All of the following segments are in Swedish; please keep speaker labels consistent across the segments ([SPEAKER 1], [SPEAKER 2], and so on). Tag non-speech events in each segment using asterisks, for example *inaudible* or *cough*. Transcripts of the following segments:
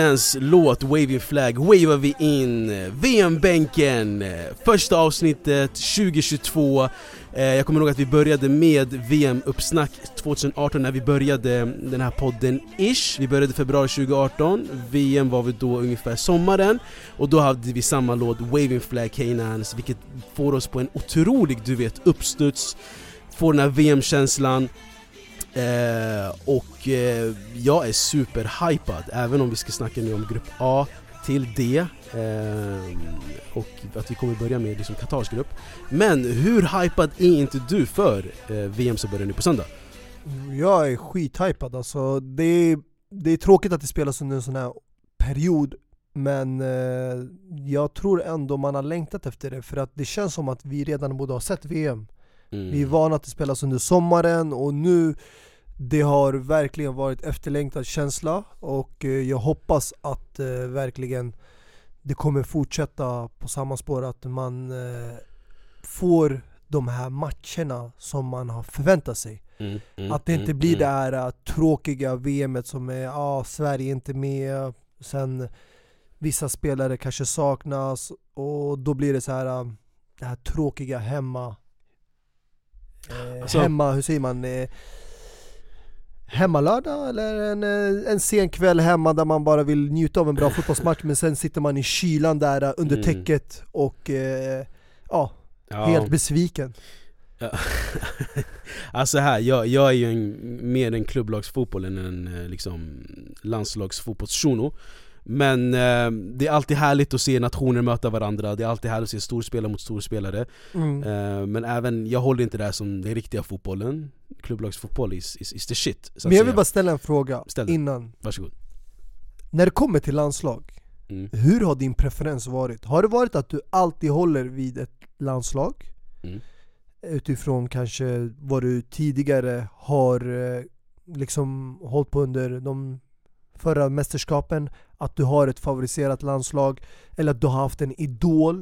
[SPEAKER 1] Med låt Waving Flag wavar vi in. VM-bänken, första avsnittet 2022 eh, Jag kommer ihåg att vi började med VM-uppsnack 2018 när vi började den här podden ish. Vi började februari 2018, VM var vi då ungefär sommaren. Och då hade vi samma låt Waving Flag Kanans vilket får oss på en otrolig du vet uppstuds. Får den här VM-känslan. Eh, och eh, jag är superhypad, även om vi ska snacka nu om Grupp A till D. Eh, Och att vi kommer börja med liksom Qatars grupp. Men hur hypad är inte du för eh, VM som börjar nu på söndag?
[SPEAKER 2] Jag är skithypad alltså, det är, det är tråkigt att det spelas under en sån här period Men eh, jag tror ändå man har längtat efter det för att det känns som att vi redan borde ha sett VM
[SPEAKER 1] Mm.
[SPEAKER 2] Vi är vana att det spelas under sommaren och nu det har verkligen varit efterlängtad känsla och eh, jag hoppas att eh, verkligen det kommer fortsätta på samma spår att man eh, får de här matcherna som man har förväntat sig.
[SPEAKER 1] Mm, mm,
[SPEAKER 2] Att det inte
[SPEAKER 1] mm,
[SPEAKER 2] blir det
[SPEAKER 1] mm.
[SPEAKER 2] här äh, tråkiga VMet som är, ah, Sverige är inte med, sen vissa spelare kanske saknas och då blir det så här det här tråkiga hemma eh,
[SPEAKER 1] Alltså-
[SPEAKER 2] Hemma, hur säger man? Eh, Hemmalördag eller en, eh, en sen kväll hemma där man bara vill njuta av en bra *clears throat* fotbollsmatch men sen sitter man i kylan där under
[SPEAKER 1] Mm.
[SPEAKER 2] täcket och eh, ja,
[SPEAKER 1] Ja.
[SPEAKER 2] helt besviken
[SPEAKER 1] Ja. *laughs* alltså här, jag, jag är ju en, mer en klubblagsfotboll än en liksom, landslagsfotbollsshuno Men eh, det är alltid härligt att se nationer möta varandra, det är alltid härligt att se storspelare mot storspelare
[SPEAKER 2] mm.
[SPEAKER 1] eh, Men även, jag håller inte det här som den riktiga fotbollen Klubblagsfotboll is, is, is the shit
[SPEAKER 2] Men jag vill
[SPEAKER 1] säga.
[SPEAKER 2] bara ställa en fråga
[SPEAKER 1] Ställ
[SPEAKER 2] innan
[SPEAKER 1] Varsågod
[SPEAKER 2] När det kommer till landslag,
[SPEAKER 1] mm.
[SPEAKER 2] hur har din preferens varit? Har det varit att du alltid håller vid ett landslag?
[SPEAKER 1] Mm.
[SPEAKER 2] Utifrån kanske vad du tidigare har eh, liksom hållit på under de förra mästerskapen? Att du har ett favoriserat landslag? Eller att du har haft en idol?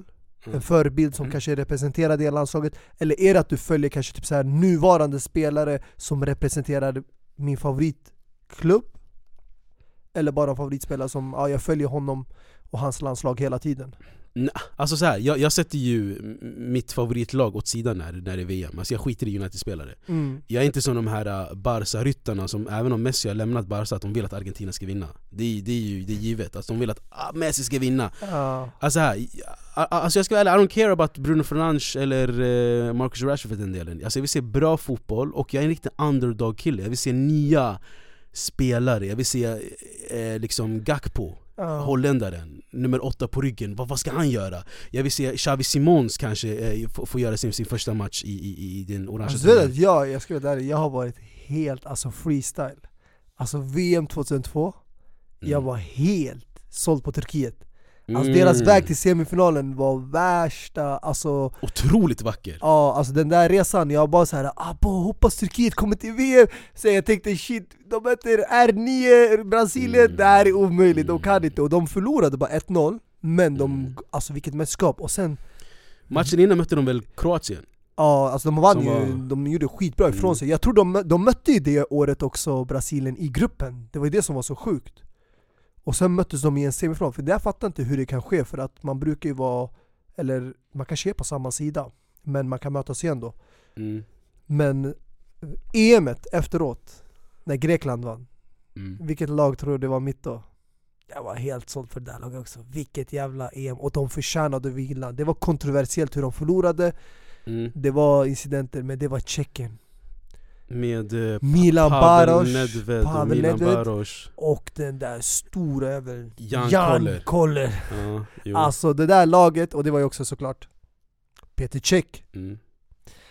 [SPEAKER 1] Mm.
[SPEAKER 2] En förebild som
[SPEAKER 1] Mm.
[SPEAKER 2] kanske representerar det landslaget? Eller är det att du följer kanske typ så här nuvarande spelare som representerar min favoritklubb? Eller bara en favoritspelare som, ja jag följer honom och hans landslag hela tiden
[SPEAKER 1] Nej, Alltså så här, jag, jag sätter ju mitt favoritlag åt sidan när, när det är VM, alltså jag skiter i United-spelare.
[SPEAKER 2] Mm.
[SPEAKER 1] Jag är inte som de här uh, Barca-ryttarna som även om Messi har lämnat Barca, att de vill att Argentina ska vinna. Det är, det är ju det är givet, alltså de vill att ah, Messi ska vinna.
[SPEAKER 2] Ja,
[SPEAKER 1] Alltså här, alltså jag ska vara ärlig, I don't care about Bruno Fernandes eller uh, Marcus Rashford för den delen. Alltså jag vill se bra fotboll, och jag är en riktig underdog-kille. Jag vill se nya spelare, jag vill se eh, liksom Gakpo
[SPEAKER 2] ja.
[SPEAKER 1] Holländaren, nummer åtta på ryggen, vad, vad ska han göra? Jag vill se Xavi Simons kanske eh, få, få göra sin, sin första match i, i, i den orangea
[SPEAKER 2] Alltså, att jag, jag vara ärlig, jag har varit helt alltså freestyle Alltså VM 2002, jag
[SPEAKER 1] Mm.
[SPEAKER 2] var helt såld på Turkiet Alltså
[SPEAKER 1] Mm.
[SPEAKER 2] deras väg till semifinalen var värsta, alltså
[SPEAKER 1] Otroligt vacker!
[SPEAKER 2] Ja, alltså den där resan, jag bara såhär abo, hoppas Turkiet kommer till VM Så jag tänkte shit, de möter R9, Brasilien,
[SPEAKER 1] Mm.
[SPEAKER 2] det här är omöjligt, de
[SPEAKER 1] Mm.
[SPEAKER 2] kan inte Och de förlorade bara 1-0, men de,
[SPEAKER 1] Mm.
[SPEAKER 2] alltså vilket mästerskap, och sen
[SPEAKER 1] Matchen innan mötte de väl Kroatien?
[SPEAKER 2] Ja, alltså de vann
[SPEAKER 1] Som
[SPEAKER 2] ju,
[SPEAKER 1] var-
[SPEAKER 2] de gjorde skitbra ifrån
[SPEAKER 1] Mm.
[SPEAKER 2] sig Jag tror de, de mötte ju det året också Brasilien i gruppen, det var ju det som var så sjukt Och sen möttes de i en semifinal, för jag fattar inte hur det kan ske för att man brukar ju vara, eller man kanske är på samma sida Men man kan mötas igen då
[SPEAKER 1] Mm.
[SPEAKER 2] Men EMet efteråt, när Grekland vann,
[SPEAKER 1] Mm.
[SPEAKER 2] vilket lag tror du det var mitt då? Jag var helt såld för det där laget också, vilket jävla EM, och de förtjänade att vinna Det var kontroversiellt hur de förlorade,
[SPEAKER 1] Mm.
[SPEAKER 2] det var incidenter, men det var Tjeckien
[SPEAKER 1] Med eh,
[SPEAKER 2] Milan Baros
[SPEAKER 1] Nedved
[SPEAKER 2] Pavel
[SPEAKER 1] Milan
[SPEAKER 2] Nedved.
[SPEAKER 1] Baros
[SPEAKER 2] och den där stora jäveln
[SPEAKER 1] Jan Koller.
[SPEAKER 2] Koller
[SPEAKER 1] Ja, jo.
[SPEAKER 2] Alltså det där laget, och det var ju också såklart Peter Cech,
[SPEAKER 1] Mm.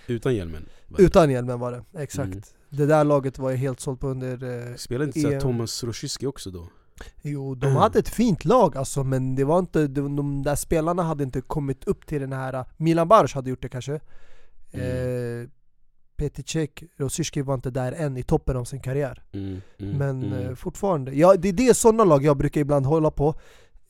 [SPEAKER 1] Utan hjälmen var det.
[SPEAKER 2] utan hjälmen var det, exakt
[SPEAKER 1] Mm.
[SPEAKER 2] Det där laget var jag helt såld på under eh,
[SPEAKER 1] Spelade inte så här
[SPEAKER 2] EM.
[SPEAKER 1] Thomas Rosicki också då?
[SPEAKER 2] Jo, de
[SPEAKER 1] Mm.
[SPEAKER 2] hade ett fint lag alltså, men det var inte, de, de där spelarna hade inte kommit upp till den här Milan Baros hade gjort det kanske
[SPEAKER 1] Mm.
[SPEAKER 2] eh, Peter Cech, Rosicki var inte där än i toppen av sin karriär
[SPEAKER 1] Mm. Mm.
[SPEAKER 2] Men
[SPEAKER 1] mm.
[SPEAKER 2] eh, fortfarande, ja, det är det sådana lag jag brukar ibland hålla på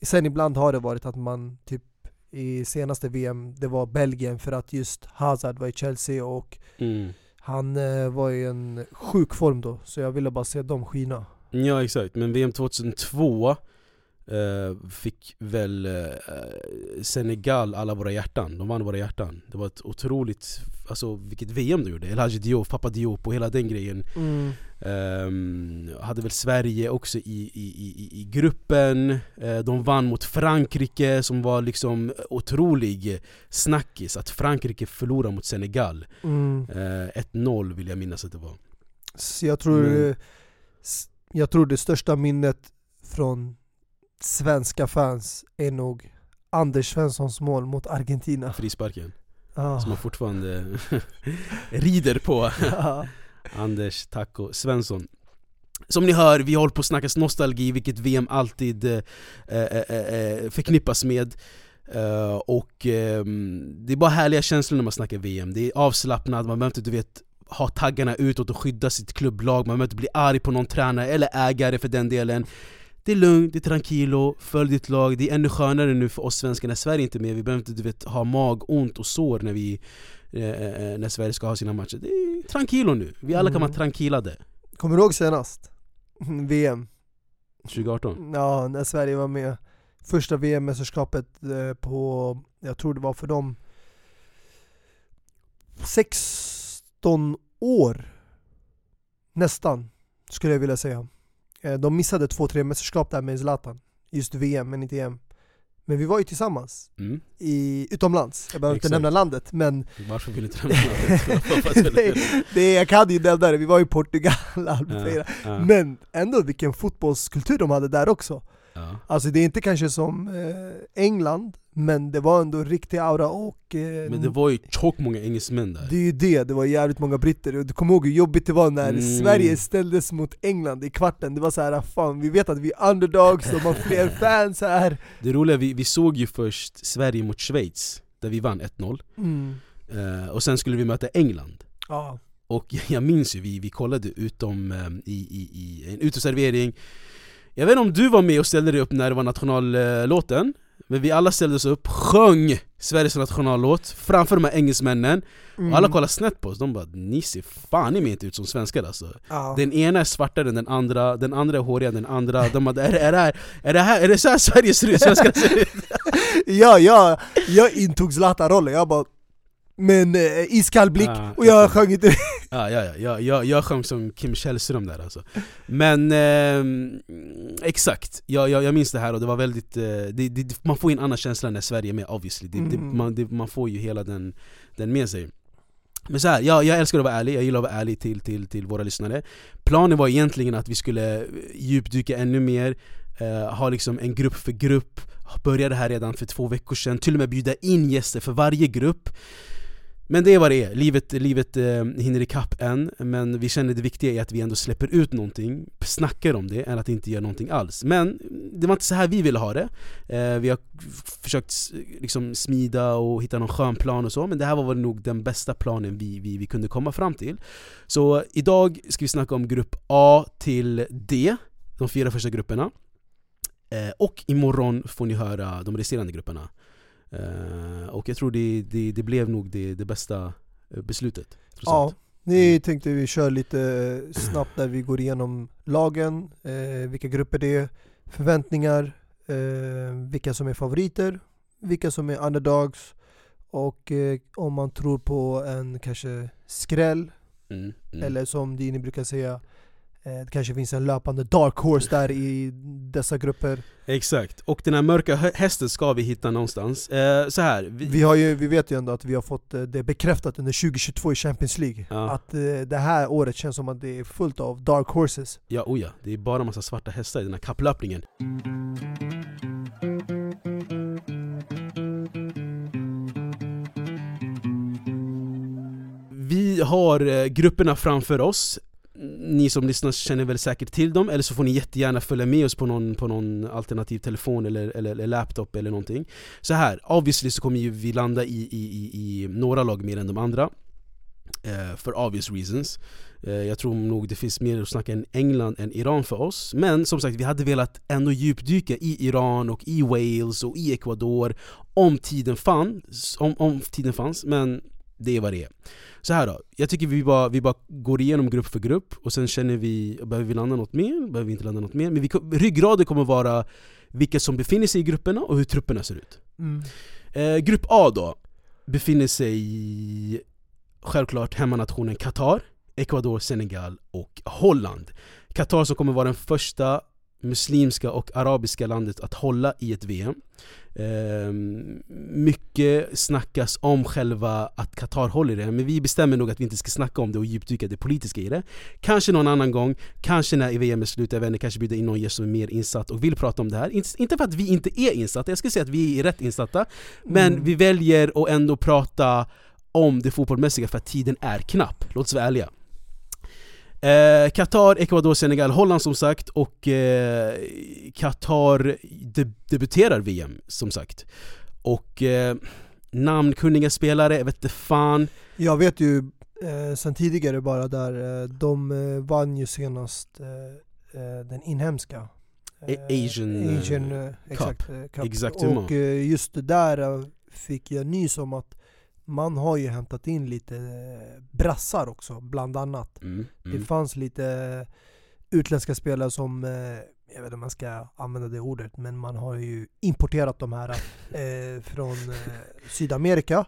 [SPEAKER 2] Sen ibland har det varit att man typ i senaste VM, det var Belgien för att just Hazard var i Chelsea och
[SPEAKER 1] Mm.
[SPEAKER 2] han eh, var i en sjuk form då, så jag ville bara se dem skina
[SPEAKER 1] Ja exakt, men VM 2002 eh, fick väl eh, Senegal alla våra hjärtan, de vann våra hjärtan. Det var ett otroligt, alltså vilket VM de gjorde, El Hadji Diop, Papa Diop och hela den grejen.
[SPEAKER 2] Mm.
[SPEAKER 1] Ehm, hade väl Sverige också i, i, i, i gruppen, Eh, de vann mot Frankrike som var liksom otrolig snackis. Att Frankrike förlorade mot Senegal.
[SPEAKER 2] Mm.
[SPEAKER 1] Eh, 1-0 vill jag minnas att det var.
[SPEAKER 2] Så jag tror, eh, s- jag tror det största minnet från svenska fans är nog Anders Svenssons mål mot Argentina.
[SPEAKER 1] Frisparken,
[SPEAKER 2] Ah.
[SPEAKER 1] som man fortfarande *laughs* rider på. *laughs*
[SPEAKER 2] Ja.
[SPEAKER 1] Anders Taco Svensson. Som ni hör, vi håller på att snacka nostalgi, vilket VM alltid eh, eh, eh, förknippas med. Eh, Och ehm, det är bara härliga känslor när man snackar VM, det är avslappnat, man behöver inte du vet ha taggarna utåt och skydda sitt klubblag, man behöver inte bli arg på någon tränare eller ägare för den delen Det är lugnt, det är tranquilo, följ ditt lag, det är ännu skönare nu för oss svenskar när Sverige inte är med, vi behöver inte du vet, ha magont och sår när vi eh, eh, när Sverige ska ha sina matcher. Det är tranquilo nu, vi alla kan
[SPEAKER 2] Mm.
[SPEAKER 1] vara tranquilade
[SPEAKER 2] Kommer du ihåg senast? *laughs* VM?
[SPEAKER 1] 2018
[SPEAKER 2] Ja, när Sverige var med. Första VM-mästerskapet eh, på, jag tror det var för dem, 16 år. Nästan, skulle jag vilja säga. Eh, De missade två, tre mästerskap där med Zlatan. Just VM, men inte EM. Men vi var ju tillsammans,
[SPEAKER 1] mm.
[SPEAKER 2] i, utomlands. Jag behöver inte nämna landet, men
[SPEAKER 1] Varför vill du inte nämna *laughs*
[SPEAKER 2] det, det, jag kan ju nämna det, vi var i Portugal, *laughs*
[SPEAKER 1] ja,
[SPEAKER 2] Men ändå vilken fotbollskultur de hade där också.
[SPEAKER 1] ja.
[SPEAKER 2] Alltså det är inte kanske som eh, England, men det var ändå riktig aura och... Eh,
[SPEAKER 1] Men det var ju tjockt många engelsmän där
[SPEAKER 2] det är ju det, det var jävligt många britter. Och du kommer ihåg hur jobbigt det var när
[SPEAKER 1] Mm.
[SPEAKER 2] Sverige ställdes mot England i kvarten. Det var så här, fan vi vet att vi är underdogs, de har fler *laughs* fans här.
[SPEAKER 1] Det roliga, vi, vi såg ju först Sverige mot Schweiz, där vi vann 1-0
[SPEAKER 2] Mm.
[SPEAKER 1] eh, Och sen skulle vi möta England
[SPEAKER 2] Ja.
[SPEAKER 1] Och *laughs* jag minns ju, vi, vi kollade utom eh, i, i, i en uteservering Jag vet inte om du var med och ställde dig upp när det var nationallåten Men vi alla ställde oss upp, sjöng Sveriges nationallåt framför de här engelsmännen
[SPEAKER 2] Mm.
[SPEAKER 1] Och alla kollade snett på oss, de bara 'Ni ser fan i mig inte ut som svenskar alltså'
[SPEAKER 2] ja.
[SPEAKER 1] Den ena är svartare än den andra, den andra är hårigare än den andra De bara är, är, det här, är, det här, är det så här Sverige ser ut? Svenskar ser ut? *laughs*
[SPEAKER 2] ja, ja, jag intog Zlatan-rollen, jag bara med en eh, iskall blick,
[SPEAKER 1] Ah,
[SPEAKER 2] och jag sjöng inte
[SPEAKER 1] Ja, ja, ja. Jag, jag, jag sjöng som Kim Källström där alltså. Men ehm, exakt, jag, jag, jag minns det här och det var väldigt eh, det, det, Man får en annan känsla när Sverige är med obviously. Det,
[SPEAKER 2] Mm.
[SPEAKER 1] man, man får ju hela den, den med sig. Men så här, jag, jag älskar att vara ärlig, jag gillar att vara ärlig till, till, till våra lyssnare. Planen var egentligen att vi skulle djupdyka ännu mer eh, Ha liksom en grupp för grupp. Började här redan för två veckor sedan, till och med bjuda in gäster för varje grupp men det är vad det är, livet, livet eh, hinner ikapp än Men vi känner det viktiga är att vi ändå släpper ut någonting Snackar om det, än att inte göra någonting alls. Men det var inte så här vi ville ha det. Eh, Vi har försökt liksom smida och hitta någon skön plan och så Men det här var nog den bästa planen vi, vi, vi kunde komma fram till. Så idag ska vi snacka om grupp A till D De fyra första grupperna. Eh, Och imorgon får ni höra de resterande grupperna och jag tror det, det, det blev nog det, det bästa eh, beslutet
[SPEAKER 2] Ja, ni tänkte vi kör lite snabbt där vi går igenom lagen, eh, vilka grupper det är, förväntningar, eh, vilka som är favoriter, vilka som är underdogs och eh, om man tror på en kanske skräll
[SPEAKER 1] mm, mm.
[SPEAKER 2] eller som Dini brukar säga eh, det kanske finns en löpande dark horse där i dessa grupper.
[SPEAKER 1] Exakt, och den här mörka hä- hästen ska vi hitta någonstans eh, Så här, vi,
[SPEAKER 2] Vi, har ju, vi vet ju ändå att vi har fått eh, det bekräftat under 2022 i Champions League.
[SPEAKER 1] Ja.
[SPEAKER 2] Att eh, det här året känns som att det är fullt av dark horses.
[SPEAKER 1] ja, oh ja, det är bara massa svarta hästar i den här kapplöpningen Vi har eh, grupperna framför oss ni som lyssnar känner väl säkert till dem, eller så får ni jättegärna följa med oss på någon, på någon alternativ telefon eller, eller, eller laptop eller någonting. Så här, obviously så kommer ju vi landa i, i, i, i några lag mer än de andra. Eh, For obvious reasons. Eh, Jag tror nog det finns mer att snacka än England än Iran för oss. Men som sagt, vi hade velat ändå djupdyka i Iran och i Wales och i Ecuador Om tiden fanns, om, om tiden fanns. Men det är vad det är. Så här då, jag tycker vi bara, vi bara går igenom grupp för grupp och sen känner vi, behöver vi landa något mer? Behöver vi inte landa något mer? Men vi, ryggraden kommer vara vilka som befinner sig i grupperna och hur trupperna ser ut.
[SPEAKER 2] Mm.
[SPEAKER 1] Eh, grupp A då, befinner sig självklart hemmanationen Qatar, Ecuador, Senegal och Holland. Qatar som kommer vara den första muslimska och arabiska landet att hålla i ett VM. Eh, mycket snackas om själva att Qatar håller det, men vi bestämmer nog att vi inte ska snacka om det och djupdyka det politiska i det. Kanske någon annan gång, kanske när VM är slut, jag vet inte, kanske bjuda in någon gäst som är mer insatt och vill prata om det här. Inte för att vi inte är insatta, jag skulle säga att vi är rätt insatta, men
[SPEAKER 2] Mm.
[SPEAKER 1] vi väljer att ändå prata om det fotbollsmässiga för att tiden är knapp, låt oss vara ärliga. Eh, Qatar, Ecuador, Senegal, Holland som sagt och eh, Qatar deb debuterar VM som sagt. Och eh, namnkunniga spelare, jag vet inte fan.
[SPEAKER 2] Jag vet ju eh, sen tidigare bara där, eh, de eh, vann ju senast den inhemska
[SPEAKER 1] Asian,
[SPEAKER 2] Asian eh, exakt, Cup.
[SPEAKER 1] Exactement.
[SPEAKER 2] Och just det där fick jag nys om att man har ju hämtat in lite eh, brassar också, bland annat.
[SPEAKER 1] Mm,
[SPEAKER 2] Det
[SPEAKER 1] mm.
[SPEAKER 2] fanns lite utländska spelare som, eh, jag vet inte om man ska använda det ordet, men man har ju importerat de här *laughs* eh, från eh, Sydamerika.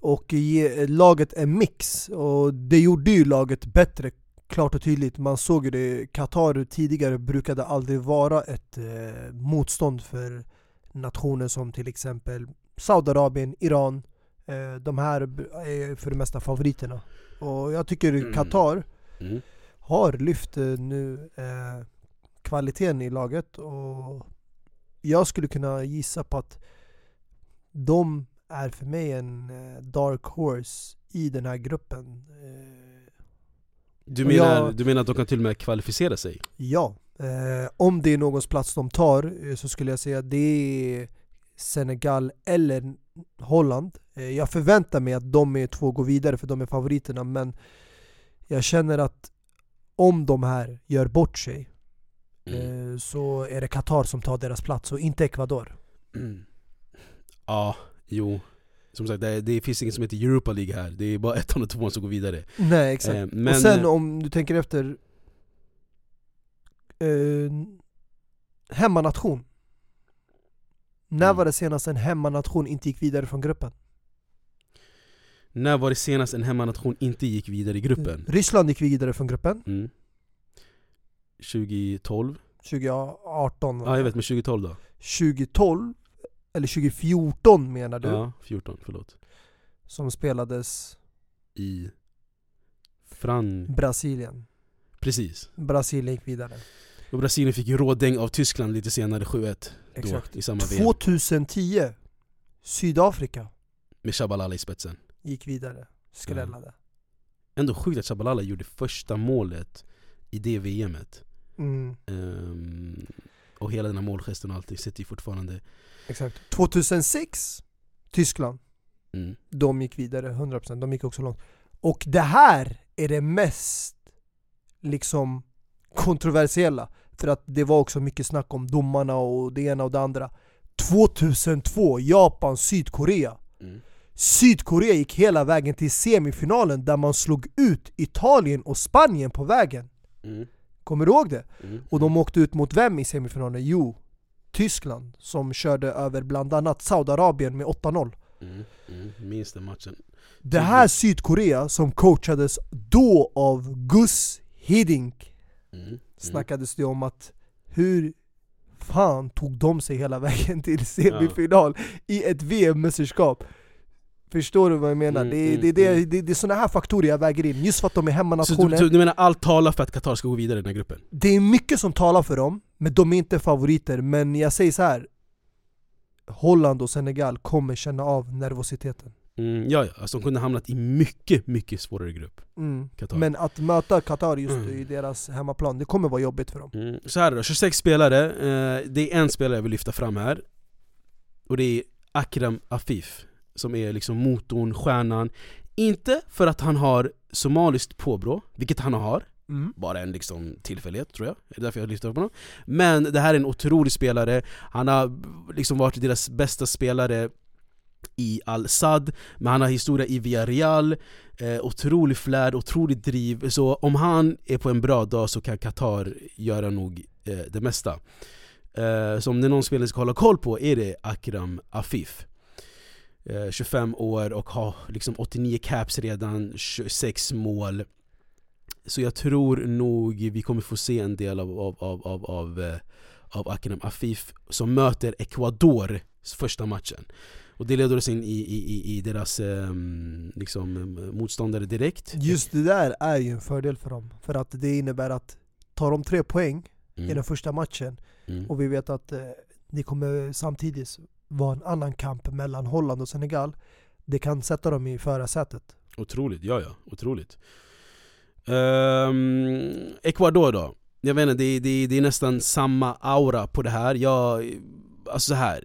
[SPEAKER 2] Och ge, laget är mix, och det gjorde ju laget bättre, klart och tydligt. Man såg ju det, Qatar tidigare brukade aldrig vara ett eh, motstånd för nationer som till exempel Saudiarabien, Iran. Eh, de här är för det mesta favoriterna. Och jag tycker
[SPEAKER 1] Mm.
[SPEAKER 2] Qatar
[SPEAKER 1] Mm.
[SPEAKER 2] har lyft eh, nu eh, kvaliteten i laget och jag skulle kunna gissa på att de är för mig en eh, dark horse i den här gruppen.
[SPEAKER 1] Du, menar,
[SPEAKER 2] jag-
[SPEAKER 1] du menar att de kan till och med kvalificera sig?
[SPEAKER 2] ja, eh, om det är någons plats de tar så skulle jag säga att det är Senegal eller Holland. Eh, jag förväntar mig att de är två går vidare för de är favoriterna men jag känner att om de här gör bort sig
[SPEAKER 1] Mm.
[SPEAKER 2] eh, så är det Qatar som tar deras plats och inte Ecuador.
[SPEAKER 1] Mm. *clears throat* Ja, jo. Som sagt, det, det finns inget som heter Europa League här. Det är bara ettan och tvåan som går vidare.
[SPEAKER 2] Nej exakt.
[SPEAKER 1] Eh, men,
[SPEAKER 2] och sen om du tänker efter eh, Hemmanation. När
[SPEAKER 1] Mm.
[SPEAKER 2] var det senast en hemmanation inte gick vidare från gruppen?
[SPEAKER 1] när var det senast en hemmanation inte gick vidare i gruppen?
[SPEAKER 2] Ryssland gick vidare från gruppen
[SPEAKER 1] Mm. 2012?
[SPEAKER 2] 2018 va?
[SPEAKER 1] Ja jag vet, men 2012 då?
[SPEAKER 2] 2012 eller 2014 menar du?
[SPEAKER 1] Ja, 14, förlåt.
[SPEAKER 2] Som spelades
[SPEAKER 1] I Fran...
[SPEAKER 2] Brasilien.
[SPEAKER 1] Precis.
[SPEAKER 2] Brasilien gick vidare.
[SPEAKER 1] Och Brasilien fick ju rådäng av Tyskland lite senare, 7-1 då,
[SPEAKER 2] Exakt.
[SPEAKER 1] i samma VM.
[SPEAKER 2] 2010 Sydafrika
[SPEAKER 1] Med Shabalala i spetsen.
[SPEAKER 2] gick vidare. Skrällade.
[SPEAKER 1] Ändå sjukt att Shabalala gjorde första målet i det VMet.
[SPEAKER 2] Mm,
[SPEAKER 1] Ehm, och hela den här målgesten och allting sitter ju fortfarande...
[SPEAKER 2] exakt. 2006 Tyskland.
[SPEAKER 1] Mm.
[SPEAKER 2] De gick vidare 100%, de gick också långt. Och det här är det mest liksom kontroversiella. För att det var också mycket snack om domarna och det ena och det andra. 2002, Japan, Sydkorea.
[SPEAKER 1] Mm.
[SPEAKER 2] Sydkorea gick hela vägen till semifinalen där man slog ut Italien och Spanien på vägen.
[SPEAKER 1] Mm.
[SPEAKER 2] Kommer du ihåg det?
[SPEAKER 1] Mm.
[SPEAKER 2] Och de åkte ut mot vem i semifinalen? Jo, Tyskland som körde över bland annat Saudiarabien med 8-0.
[SPEAKER 1] Mm. Mm. Minns den matchen.
[SPEAKER 2] Det här Sydkorea som coachades då av Gus Hiddink
[SPEAKER 1] Mm.
[SPEAKER 2] Snackades det om att hur fan tog de sig hela *laughs* vägen till semifinal i ett VM-mästerskap? Förstår du vad jag menar?
[SPEAKER 1] Mm,
[SPEAKER 2] det, är,
[SPEAKER 1] mm,
[SPEAKER 2] det, det,
[SPEAKER 1] mm.
[SPEAKER 2] det, det är såna här faktorer jag väger in, just för att de är
[SPEAKER 1] Så
[SPEAKER 2] hemmanationer.
[SPEAKER 1] du, du menar allt talar för att Qatar ska gå vidare i den här gruppen?
[SPEAKER 2] Det är mycket som talar för dem, men de är inte favoriter. Men jag säger så här. Holland och Senegal kommer känna av nervositeten.
[SPEAKER 1] Mm, ja, ja, alltså de kunde hamnat i mycket, mycket svårare grupp.
[SPEAKER 2] Mm. Men att möta Qatar just
[SPEAKER 1] Mm.
[SPEAKER 2] i deras hemmaplan, det kommer vara jobbigt för dem.
[SPEAKER 1] Mm. Så här då, 26 spelare, eh, det är en spelare jag vill lyfta fram här Och det är Akram Afif Som är liksom motorn, stjärnan Inte för att han har somaliskt påbrå, vilket han har
[SPEAKER 2] Mm.
[SPEAKER 1] Bara en liksom tillfällighet tror jag, det är därför jag lyfter upp honom Men det här är en otrolig spelare Han har liksom varit deras bästa spelare i Al-Sad, men han har historia i Villarreal eh, Otrolig flärd, otroligt driv, så om han är på en bra dag så kan Qatar göra nog eh, det mesta. Eh, Så om det är någon spelare ska hålla koll på är det Akram Afif. Eh, 25 år och har liksom 89 caps redan, 26 mål. Så jag tror nog vi kommer få se en del av, av, av, av, av, eh, av Akram Afif som möter Ecuador första matchen och det leder oss in i, i, i deras um, liksom, motståndare direkt.
[SPEAKER 2] Just det där är ju en fördel för dem, för att det innebär att tar de tre poäng mm. i den första matchen mm. och vi vet att eh, det kommer samtidigt vara en annan kamp mellan Holland och Senegal Det kan sätta dem i förarsätet.
[SPEAKER 1] Otroligt, ja ja, otroligt. Um, Ecuador då? Jag vet inte, det, det, det är nästan samma aura på det här. Jag, Alltså så här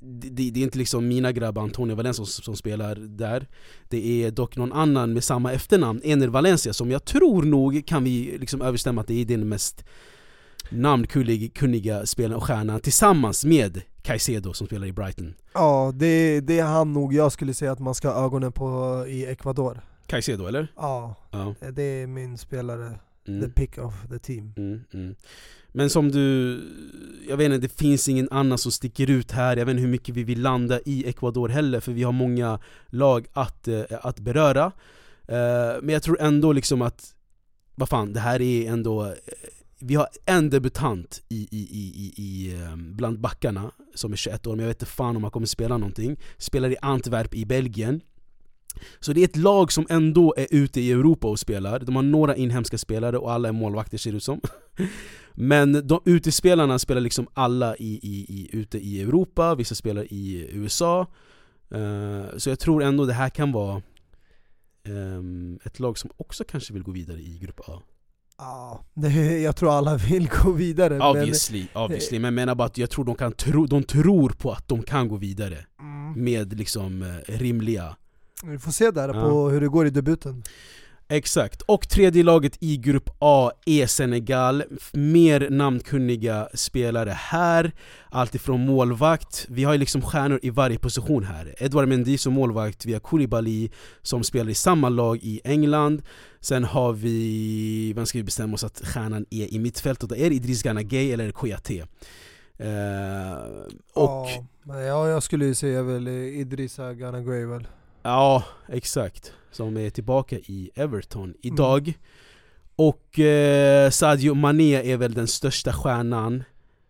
[SPEAKER 1] det, det, är inte liksom mina grabbar Antonio Valencia som, som, spelar där Det är dock någon annan med samma efternamn, Ener Valencia som jag tror nog kan vi liksom överstämma att det är den mest namnkunniga spelaren och stjärnan tillsammans med Caicedo som spelar i Brighton
[SPEAKER 2] Ja, det, det är han nog jag skulle säga att man ska ha ögonen på i Ecuador
[SPEAKER 1] Caicedo eller?
[SPEAKER 2] Ja, ja. det är min spelare, mm. the pick of the team
[SPEAKER 1] mm, mm. Men som du, jag vet inte, det finns ingen annan som sticker ut här. Jag vet inte hur mycket vi vill landa i Ecuador heller för vi har många lag att, eh, att beröra. Eh, men jag tror ändå liksom att, vad fan, det här är ändå eh, vi har en debutant i, i, i, i, ehm, bland backarna som är 21 år, men jag vet inte fan om han kommer spela någonting. Spelar i Antwerp i Belgien. Så det är ett lag som ändå är ute i Europa och spelar, de har några inhemska spelare och alla är målvakter ser det ut som. *laughs* Men de utespelarna spelar liksom alla i, i, i, ute i Europa, vissa spelar i USA uh, Så jag tror ändå det här kan vara um, ett lag som också kanske vill gå vidare i Grupp A
[SPEAKER 2] Ja, jag tror alla vill gå vidare
[SPEAKER 1] Obviously, men, obviously. men jag menar bara att jag tror de, kan tro, de tror på att de kan gå vidare mm. Med liksom uh, rimliga
[SPEAKER 2] Vi får se där ja. på hur det går i debuten
[SPEAKER 1] Exakt, och tredje laget i Grupp A är Senegal. Mer namnkunniga spelare här. Alltifrån målvakt, vi har ju liksom stjärnor i varje position här. Edouard Mendy som målvakt, vi har Koulibaly som spelar i samma lag i England. Sen har vi, vem ska vi bestämma oss att stjärnan är i mittfältet? Är det Idris Gana Gay eller Kouyaté? Uh,
[SPEAKER 2] och... Ja, jag skulle säga väl Idrissa Ganagay väl.
[SPEAKER 1] Ja, exakt. Som är tillbaka i Everton idag. Mm. Och eh, Sadio Mané är väl den största stjärnan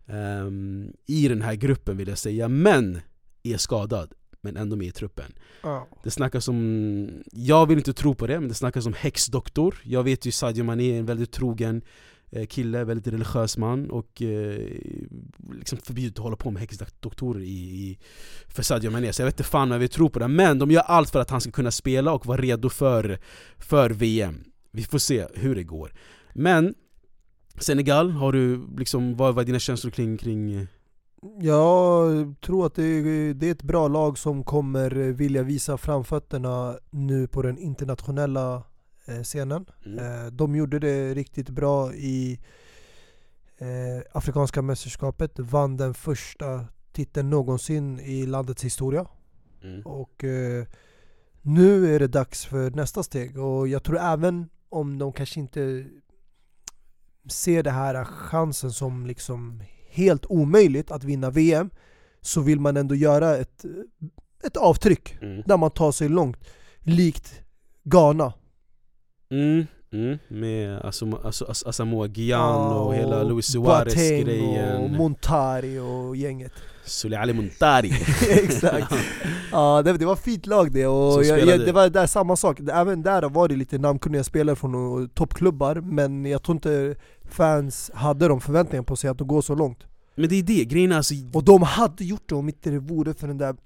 [SPEAKER 1] um, i den här gruppen vill jag säga, men är skadad men ändå med i truppen. Oh. Det snackas om, jag vill inte tro på det, men det snackas om häxdoktor. Jag vet ju Sadio Mané är en väldigt trogen Eh, Eh, kille, väldigt religiös man och eh, liksom förbjudet att hålla på med häxdoktorer i, i, för Sadio Mané. Så jag vet inte fan om jag vill tro på det, men de gör allt för att han ska kunna spela och vara redo för, för VM Vi får se hur det går. Men Senegal, har du liksom, vad var dina känslor kring, kring eh?
[SPEAKER 2] jag tror att det är, det är ett bra lag som kommer vilja visa framfötterna nu på den internationella scenen. Mm. Eh, de gjorde det riktigt bra i eh, Afrikanska mästerskapet, vann den första titeln någonsin i landets historia. Mm. Och nu är det dags för nästa steg och jag tror även om de kanske inte ser det här chansen som liksom helt omöjligt att vinna VM så vill man ändå göra ett, ett avtryck mm. där man tar sig långt. Likt Ghana
[SPEAKER 1] Mm, mm, med Asamoah Gyan och hela Luis Suarez-grejen.
[SPEAKER 2] och Montari och gänget. *laughs*
[SPEAKER 1] Sule Ali Montari. *laughs*
[SPEAKER 2] Exakt! ja, det, det var fint lag det, och jag, jag, det var där samma sak, även där var det lite namnkunniga spelare från toppklubbar Men jag tror inte fans hade de förväntningarna på sig att går så långt.
[SPEAKER 1] Men det är det, grejen alltså
[SPEAKER 2] Och de hade gjort det om inte det vore för den där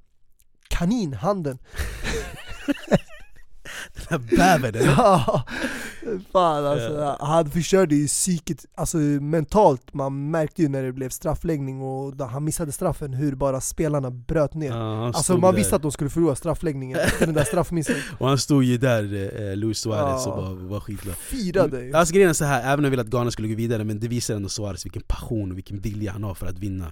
[SPEAKER 2] kaninhanden *laughs*
[SPEAKER 1] Den här bävern *laughs*
[SPEAKER 2] Ja, fan alltså. Yeah. Han förstörde ju psyket, alltså mentalt, man märkte ju när det blev straffläggning och han missade straffen hur bara spelarna bröt ner ja, Alltså man där. visste att de skulle förlora straffläggningen efter den där straffmissen *laughs*
[SPEAKER 1] Och han stod ju där, eh, Luis Suarez, ja. och bara var skitglad
[SPEAKER 2] Firade
[SPEAKER 1] mm, Alltså grejen är så här, även om jag ville att Ghana skulle gå vidare, men det visar ändå Suarez vilken passion och vilken vilja han har för att vinna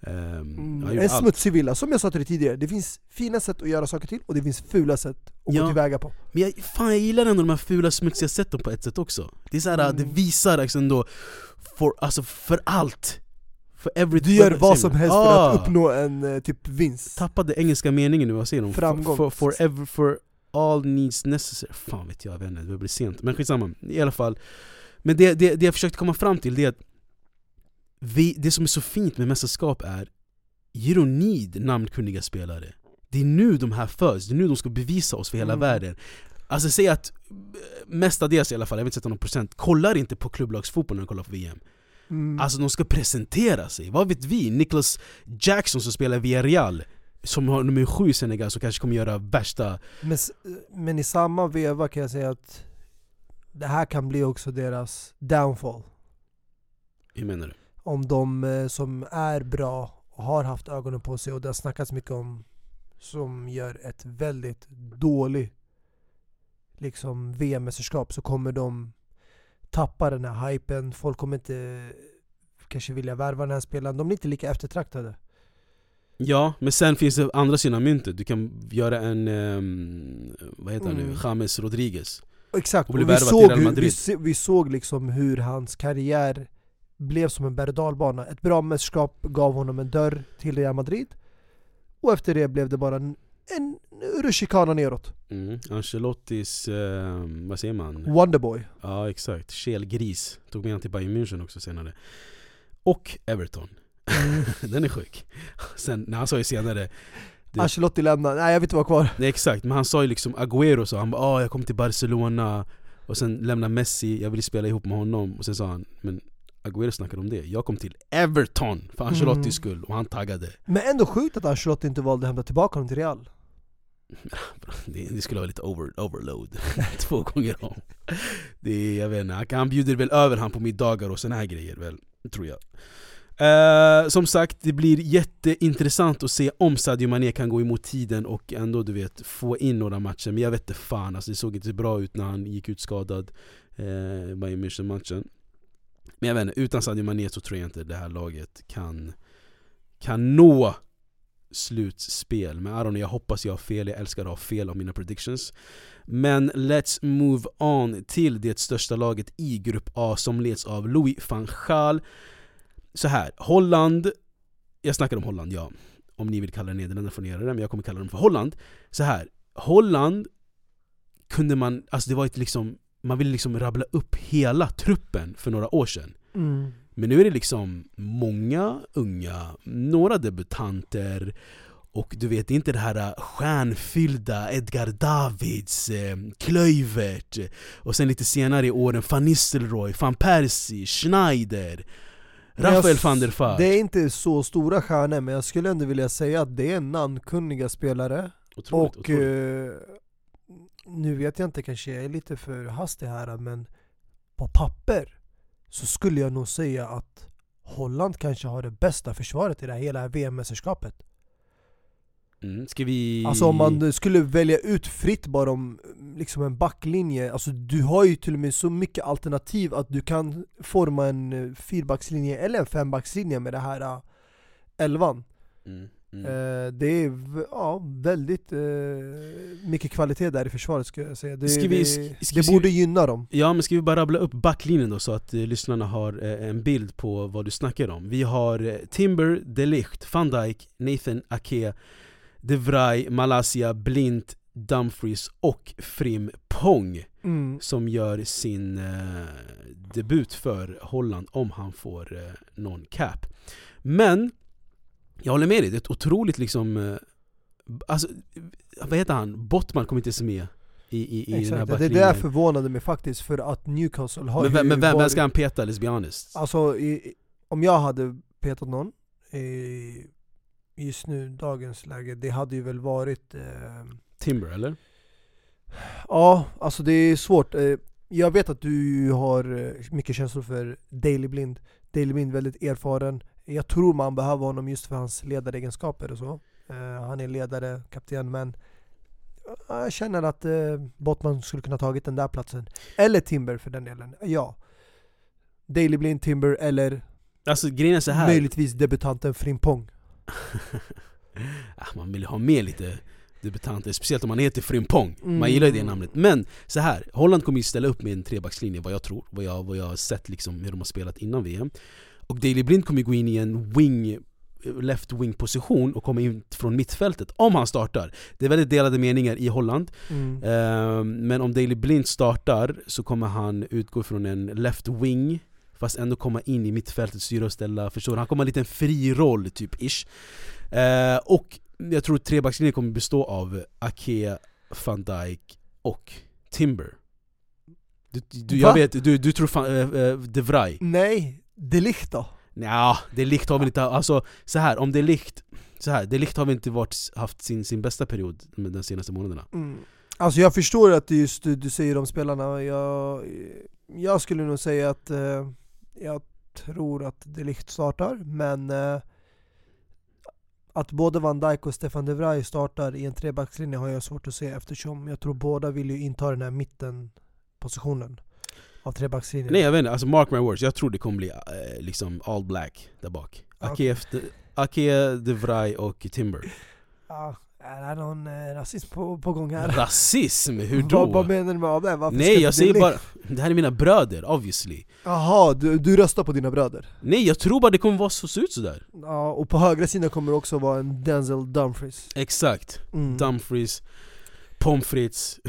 [SPEAKER 1] Um,
[SPEAKER 2] mm, en smutsig villa, som jag sa till dig tidigare, det finns fina sätt att göra saker till och det finns fula sätt att ja. gå tillväga på.
[SPEAKER 1] Men jag, fan, jag gillar ändå de här fula smutsiga sätten på ett sätt också. Det är så här, mm. det visar liksom ändå, for, alltså för allt. För every,
[SPEAKER 2] Du gör vad som helst ah. för att uppnå en eh, typ vinst.
[SPEAKER 1] Tappade engelska meningen nu, vad säger de?
[SPEAKER 2] Framgång.
[SPEAKER 1] for, for, for, for all needs necessary, fan vet jag, jag vet inte, det blir sent. Men skitsamma, i alla fall. Men det, det, det jag försökte komma fram till det är att vi, det som är så fint med mästerskap är You don't need namnkunniga spelare Det är nu de här föds, det är nu de ska bevisa oss för hela mm. världen Alltså säg att eh, mestadels i alla fall, jag vill inte sätta någon procent, kollar inte på klubblagsfotboll när de kollar på VM mm. Alltså de ska presentera sig, vad vet vi? Nicholas Jackson som spelar via Real som har nummer sju i Senegal som kanske kommer göra värsta...
[SPEAKER 2] Men, men i samma veva kan jag säga att det här kan bli också deras downfall.
[SPEAKER 1] Hur menar du?
[SPEAKER 2] Om de eh, som är bra och har haft ögonen på sig och det har snackats mycket om som gör ett väldigt dåligt liksom VM-mästerskap så kommer de tappa den här hypen. Folk kommer inte kanske vilja värva den här spelaren. De blir inte lika eftertraktade.
[SPEAKER 1] Ja, men sen finns det andra sidan myntet. Du kan göra en, um, vad heter mm. han nu, mm. James Rodriguez.
[SPEAKER 2] Exakt, och, och vi, såg hur, vi, vi, såg liksom hur hans karriär blev som en berg. Ett bra mästerskap gav honom en dörr till Real Madrid. Och efter det blev det bara en, en rutschkana neråt.
[SPEAKER 1] Mm. Ancelottis, eh, vad säger man?
[SPEAKER 2] Wonderboy.
[SPEAKER 1] Ja exakt, kelgris. Tog med honom till Bayern München också senare. Och Everton. Mm. *laughs* Den är sjuk. Sen, när han sa ju senare
[SPEAKER 2] det, Ancelotti lämnar, nej jag vill inte vara kvar
[SPEAKER 1] Nej exakt, men han sa ju liksom Agüero så han bara ah, jag kommer till Barcelona Och sen lämnar Messi, jag vill spela ihop med honom Och sen sa han, men Agüero snackade om det, jag kom till Everton för Ancelottis mm. skull och han taggade.
[SPEAKER 2] Men ändå sjukt att Ancelotti inte valde att hämta tillbaka honom till Real. *laughs*
[SPEAKER 1] Det, det skulle vara lite over, overload, *laughs* två gånger om. Det, Jag vet inte, han bjuder väl över han på middagar och såna här grejer väl, tror jag. Uh, som sagt, det blir jätteintressant att se om Sadio Mané kan gå emot tiden och ändå du vet få in några matcher. Men jag vet inte fan, alltså, det såg inte bra ut när han gick ut skadad uh, Bayern München-matchen men jag vet inte, utan Sadio Mané så tror jag inte det här laget kan, kan nå slutspel. Men I don't know, jag hoppas jag har fel, jag älskar att ha fel om mina predictions. Men let's move on till det största laget i Grupp A som leds av Louis van Gaal. Så här, Holland, jag snackar om Holland ja. Om ni vill kalla det Nederländerna får ni göra det, men jag kommer kalla dem för Holland. Så här, Holland kunde man, alltså det var ett liksom man ville liksom rabbla upp hela truppen för några år sedan mm. Men nu är det liksom många unga, några debutanter och du vet, inte det här stjärnfyllda Edgar Davids, eh, Klöivert Och sen lite senare i åren Van Nistelrooy, van Persie, Schneider Rafael van der Vaart
[SPEAKER 2] Det är inte så stora stjärnor, men jag skulle ändå vilja säga att det är namnkunniga spelare
[SPEAKER 1] otroligt,
[SPEAKER 2] Och
[SPEAKER 1] otroligt.
[SPEAKER 2] Eh, nu vet jag inte, kanske jag är lite för hastig här men På papper så skulle jag nog säga att Holland kanske har det bästa försvaret i det här hela VM-mästerskapet
[SPEAKER 1] Mm. Ska vi...
[SPEAKER 2] Alltså om man skulle välja ut fritt bara om liksom en backlinje, alltså du har ju till och med så mycket alternativ att du kan forma en eh, fyrbackslinje eller en fembackslinje med det här uh, elvan. Mm. Mm. Uh, det är ja, väldigt uh, mycket kvalitet där i försvaret skulle jag säga. Det, ska vi, det, ska, det borde gynna dem.
[SPEAKER 1] Ja men ska vi bara rabbla upp backlinjen då så att uh, lyssnarna har en bild på vad du snackar om. Vi har Timber, Delicht, van Dijk, Nathan Ake de Vrij, Malaysia, Blint, Dumfries och Frim Pong mm. Som gör sin eh, debut för Holland om han får eh, någon cap Men, jag håller med dig, det är ett otroligt liksom eh, Alltså, vad heter han? Bottman kommer inte ens med i, i, i den här
[SPEAKER 2] Det där förvånade mig faktiskt för att Newcastle har
[SPEAKER 1] Men,
[SPEAKER 2] ju
[SPEAKER 1] men vem, vem ska han peta, let's be honest?
[SPEAKER 2] Alltså, i, om jag hade petat någon i, just nu, dagens läge, det hade ju väl varit eh,
[SPEAKER 1] Timber eller?
[SPEAKER 2] Ja, alltså det är svårt. Eh, jag vet att du har eh, mycket känslor för Daley Blind. Daley Blind väldigt erfaren. Jag tror man behöver honom just för hans ledaregenskaper och så. Eh, han är ledare, kapten, men jag känner att eh, Bottman skulle kunna tagit den där platsen. Eller Timber för den delen. Ja. Daley Blind, Timber eller
[SPEAKER 1] Alltså grejen är så här.
[SPEAKER 2] Möjligtvis debutanten Frimpong. *laughs*
[SPEAKER 1] Ah, man vill ha med lite debutanter, speciellt om man heter Frimpong. Man
[SPEAKER 2] Mm.
[SPEAKER 1] gillar ju det namnet. Men så här, Holland kommer ju ställa upp med en trebackslinje vad jag tror, vad jag, vad jag har sett liksom hur de har spelat innan VM. Och Daley Blind kommer gå in i en wing left wing position och komma in från mittfältet om han startar. Det är väldigt delade meningar i Holland.
[SPEAKER 2] Mm.
[SPEAKER 1] Eh, men om Daley Blind startar så kommer han utgå från en left wing Fast ändå komma in i mittfältet, styra och ställa, förstår du? Han kommer ha en liten fri roll typ ish eh, Och jag tror trebackslinjen kommer bestå av Ake, van Dijk och Timber du, du, Jag vet, du, du tror fan, äh, äh, De Vrij?
[SPEAKER 2] Nej, De Ligt då?
[SPEAKER 1] Nja, det likt har väl inte, alltså så här, om det är likt så här, det likt har väl inte varit, haft sin, sin bästa period med de senaste månaderna
[SPEAKER 2] Mm. Alltså jag förstår att det just du, du säger om spelarna, jag, jag skulle nog säga att eh, jag tror att De Ligt startar, men eh, att både Van Dijk och Stefan de Vrij startar i en trebackslinje har jag svårt att se eftersom jag tror båda vill ju inta den här mittenpositionen av trebackslinjen.
[SPEAKER 1] Nej jag vet inte, alltså mark my words, jag tror det kommer bli eh, liksom all black där bak Ake, Ake De Vrij och Timber
[SPEAKER 2] Ja, är det någon eh, rasism på, på gång här?
[SPEAKER 1] Rasism? Hur
[SPEAKER 2] Vad,
[SPEAKER 1] då?
[SPEAKER 2] vad menar du med det? Varför
[SPEAKER 1] Nej jag säger bara, det här är mina bröder obviously
[SPEAKER 2] Jaha, du, du röstar på dina bröder?
[SPEAKER 1] Nej jag tror bara det kommer vara så, se ut sådär
[SPEAKER 2] Ja, och på högra sidan kommer det också vara en Denzel Dumfries
[SPEAKER 1] Exakt,
[SPEAKER 2] mm.
[SPEAKER 1] Dumfries, pommes frites,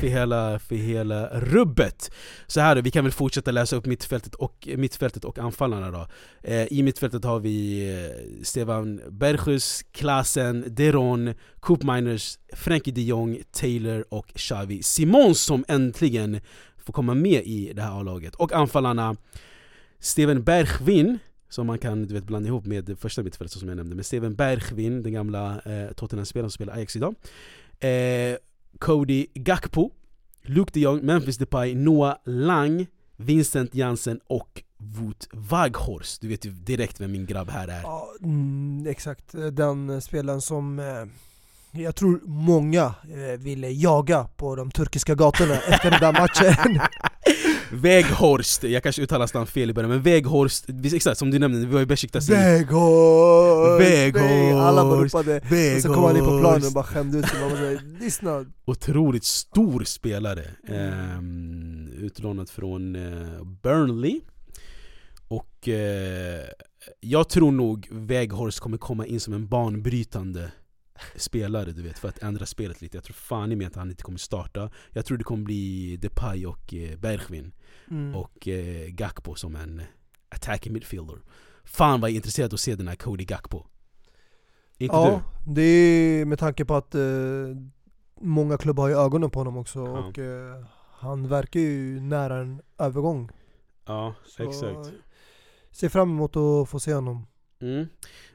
[SPEAKER 1] för hela, för hela rubbet. Så här då, vi kan väl fortsätta läsa upp mittfältet och, mittfältet och anfallarna då. Eh, I mittfältet har vi eh, Stefan Berghus, Klasen, Deron, Coop Miners, Frankie de Jong, Taylor och Xavi Simons som äntligen får komma med i det här A-laget. Och anfallarna Steven Bergvin som man kan du vet, blanda ihop med det första mittfältet som jag nämnde. Men Steven Bergvin, den gamla eh, Tottenham-spelaren som spelar Ajax idag. Eh, Cody Gakpo, Luke de Jong, Memphis Depay, Noah Lang, Vincent Jansen och Wout Waghorst. Du vet ju direkt vem min grabb här är.
[SPEAKER 2] Ja, mm, exakt. Den spelaren som eh, jag tror många eh, ville jaga på de turkiska gatorna efter den där matchen. *laughs* *laughs*
[SPEAKER 1] Weghorst, jag kanske uttalar namn fel i början, men visst, exakt som du nämnde, vi var i Besiktas
[SPEAKER 2] Väghorst!
[SPEAKER 1] Väghorst!
[SPEAKER 2] Alla bara ropade. Och så kom han in på planen och bara skämde ut sig. Man bara så här, Lyssna.
[SPEAKER 1] Otroligt stor spelare, ehm, utlånad från eh, Burnley Och eh, jag tror nog Weghorst kommer komma in som en banbrytande spelare du vet, för att ändra spelet lite Jag tror fan i mig att han inte kommer starta Jag tror det kommer bli Depay och eh, Bergvin
[SPEAKER 2] Mm.
[SPEAKER 1] och eh, Gakpo som en attacking midfielder Fan vad jag är intresserad av att se den här Cody Gakpo Inte
[SPEAKER 2] Ja, det är med tanke på att eh, många klubbar har ju ögonen på honom också
[SPEAKER 1] Ja.
[SPEAKER 2] och eh, han verkar ju nära en övergång.
[SPEAKER 1] du? Ja,
[SPEAKER 2] Så
[SPEAKER 1] exakt
[SPEAKER 2] Ser fram emot att få se honom.
[SPEAKER 1] Mm.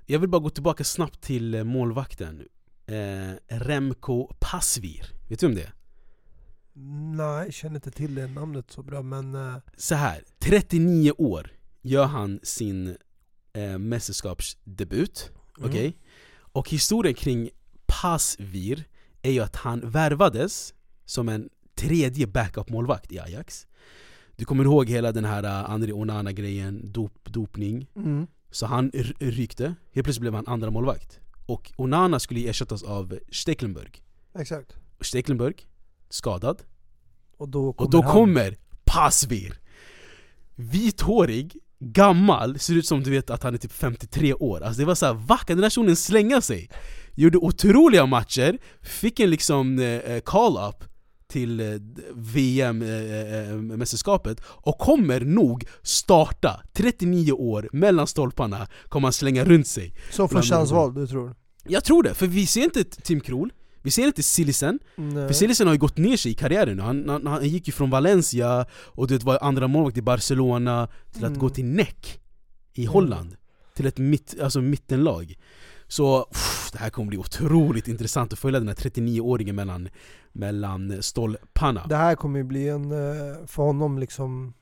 [SPEAKER 1] Jag vill bara gå tillbaka snabbt till eh, målvakten eh, Remco Pasvir, vet du om det är?
[SPEAKER 2] Nej, jag känner inte till det namnet så bra men eh,
[SPEAKER 1] Så här, 39 år gör han sin eh, mästerskapsdebut,
[SPEAKER 2] Mm.
[SPEAKER 1] okej? Och historien kring Pasvir är ju att han värvades som en tredje backup-målvakt i Ajax Du kommer ihåg hela den här uh, André Onana-grejen, dop, dopning
[SPEAKER 2] mm.
[SPEAKER 1] Så han rykte, helt plötsligt blev han andra målvakt Och Onana skulle ersättas av Stecklenburg
[SPEAKER 2] exakt.
[SPEAKER 1] Stecklenburg, skadad
[SPEAKER 2] Och då kommer,
[SPEAKER 1] Och då kommer Pasvir Vithårig, gammal, ser ut som du vet att han är typ 53 år Alltså det var såhär, va? Kan den här shunon slänga sig? Gjorde otroliga matcher, fick en liksom eh, call-up till eh, VM-mästerskapet och kommer nog starta 39 år mellan stolparna kommer han slänga runt sig
[SPEAKER 2] Som förstahandsval, du tror?
[SPEAKER 1] Jag tror det, för vi ser inte Tim Krul, vi ser inte Sillisen
[SPEAKER 2] Nej.
[SPEAKER 1] för Silesen har ju gått ner sig i karriären nu. Han, han, han gick ju från Valencia och det var andra målvakt i Barcelona till att
[SPEAKER 2] Mm.
[SPEAKER 1] gå till NEC i Holland Till ett mitt, alltså mittenlag Så pff, det här kommer bli otroligt intressant att följa den här 39-åringen mellan, mellan stolparna
[SPEAKER 2] Det här kommer bli en, eh, för honom liksom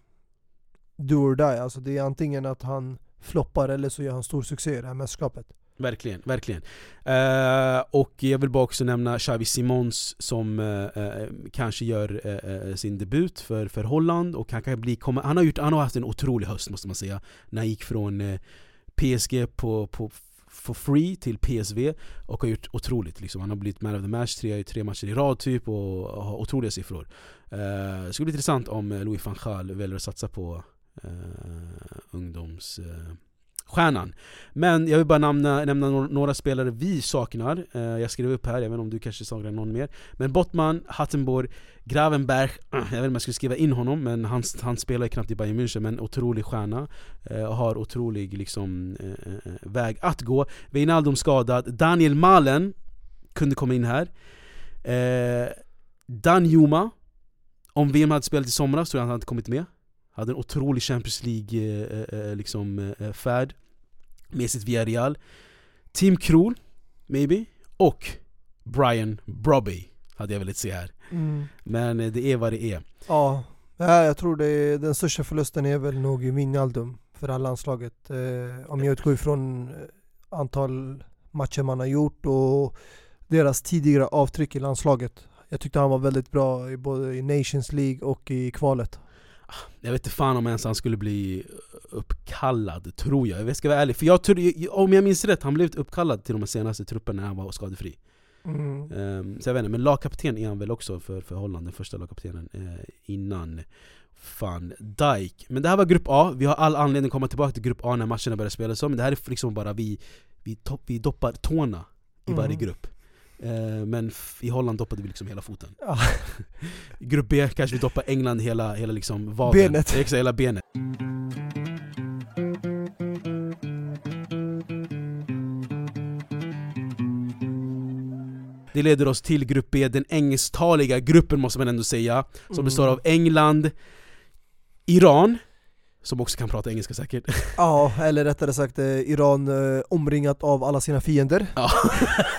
[SPEAKER 2] do or die. Alltså det är antingen att han floppar eller så gör han stor succé i det här mästerskapet.
[SPEAKER 1] Verkligen, verkligen. Eh, och jag vill bara också nämna Xavi Simons som eh, eh, kanske gör eh, eh, sin debut för, för Holland och han kan bli, komma, han, har gjort, han har haft en otrolig höst måste man säga När han gick från PSG på, på for free till PSV och har gjort otroligt liksom. Han har blivit man of the match tre, tre matcher i rad typ och har otroliga siffror uh, Det skulle bli intressant om eh, Louis van Gaal väljer att satsa på uh, ungdoms... Uh, stjärnan. Men jag vill bara nämna, nämna några spelare vi saknar. Eh, jag skrev upp här, jag vet inte om du kanske saknar någon mer. Men Bottman, Hattenborg, Gravenberg, *clears throat* jag vet inte om jag skulle skriva in honom men han, han spelar ju knappt i Bayern München men otrolig stjärna. Eh, och har otrolig liksom, eh, väg att gå. Wijnaldum skadad, Daniel Malen kunde komma in här. Dan Juma, om VM hade spelat i somras tror jag han hade kommit med. Hade en otrolig Champions League-färd liksom, med sitt Villarreal Tim Krul, maybe, och Brian Brobby hade jag velat se här. Mm. Men det är vad det är.
[SPEAKER 2] Ja, jag tror det är, den största förlusten är väl nog Wijnaldum för det här landslaget eh, Om jag utgår ifrån eh, antal matcher man har gjort och deras tidigare avtryck i landslaget. Jag tyckte han var väldigt bra i både i Nations League och i kvalet.
[SPEAKER 1] Jag vet inte fan om ens han skulle bli uppkallad, tror jag. Jag ska vara ärlig, för jag tror, om jag minns rätt, han blev uppkallad till de senaste trupperna när han var skadefri. Mm. Um, så jag vet inte, men lagkapten är han väl också för, för Holland, den första lagkaptenen uh, innan Van Dijk. Men det här var grupp A, vi har all anledning att komma tillbaka till grupp A när matcherna börjar spelas om. Men det här är liksom bara vi, vi, topp, vi doppar tårna i mm. varje grupp. Eh, men i Holland doppade vi liksom hela foten ja. *laughs* Grupp B kanske vi doppar England hela, hela liksom *laughs* vaden
[SPEAKER 2] Benet!
[SPEAKER 1] Exakt, hela benet Det leder oss till grupp B, den engelsktaliga gruppen måste man ändå säga Som mm. består av England, Iran som också kan prata engelska säkert *laughs*
[SPEAKER 2] Ja, eller rättare sagt eh, Iran eh, omringat av alla sina fiender ja.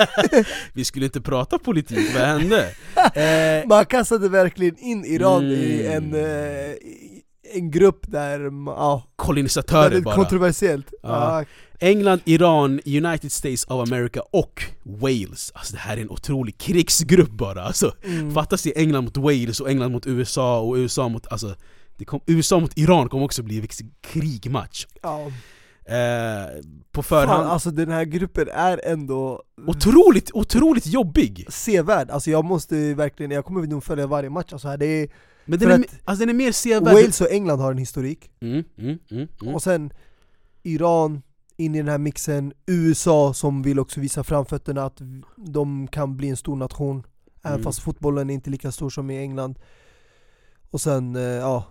[SPEAKER 2] *laughs*
[SPEAKER 1] Vi skulle inte prata politik, vad hände? *laughs*
[SPEAKER 2] Eh, Man kastade verkligen in Iran mm. i en, eh, en grupp där, ja
[SPEAKER 1] Kolonisatörer bara
[SPEAKER 2] Kontroversiellt ja.
[SPEAKER 1] England, Iran, United States of America och Wales Alltså det här är en otrolig krigsgrupp bara alltså, mm. Fattas i England mot Wales och England mot USA och USA mot, alltså det kom, USA mot Iran kommer också bli en krigmatch ja. Eh, på förhand
[SPEAKER 2] Fan, alltså den här gruppen är ändå
[SPEAKER 1] Otroligt, otroligt jobbig!
[SPEAKER 2] Sevärd, alltså jag måste verkligen, jag kommer nog följa varje match alltså här, det är
[SPEAKER 1] Men den är, alltså den är mer sevärd
[SPEAKER 2] Wales och England har en historik
[SPEAKER 1] mm, mm, mm, mm,
[SPEAKER 2] Och sen Iran in i den här mixen, USA som vill också visa framfötterna att de kan bli en stor nation Även mm. fast fotbollen är inte lika stor som i England Och sen, eh, ja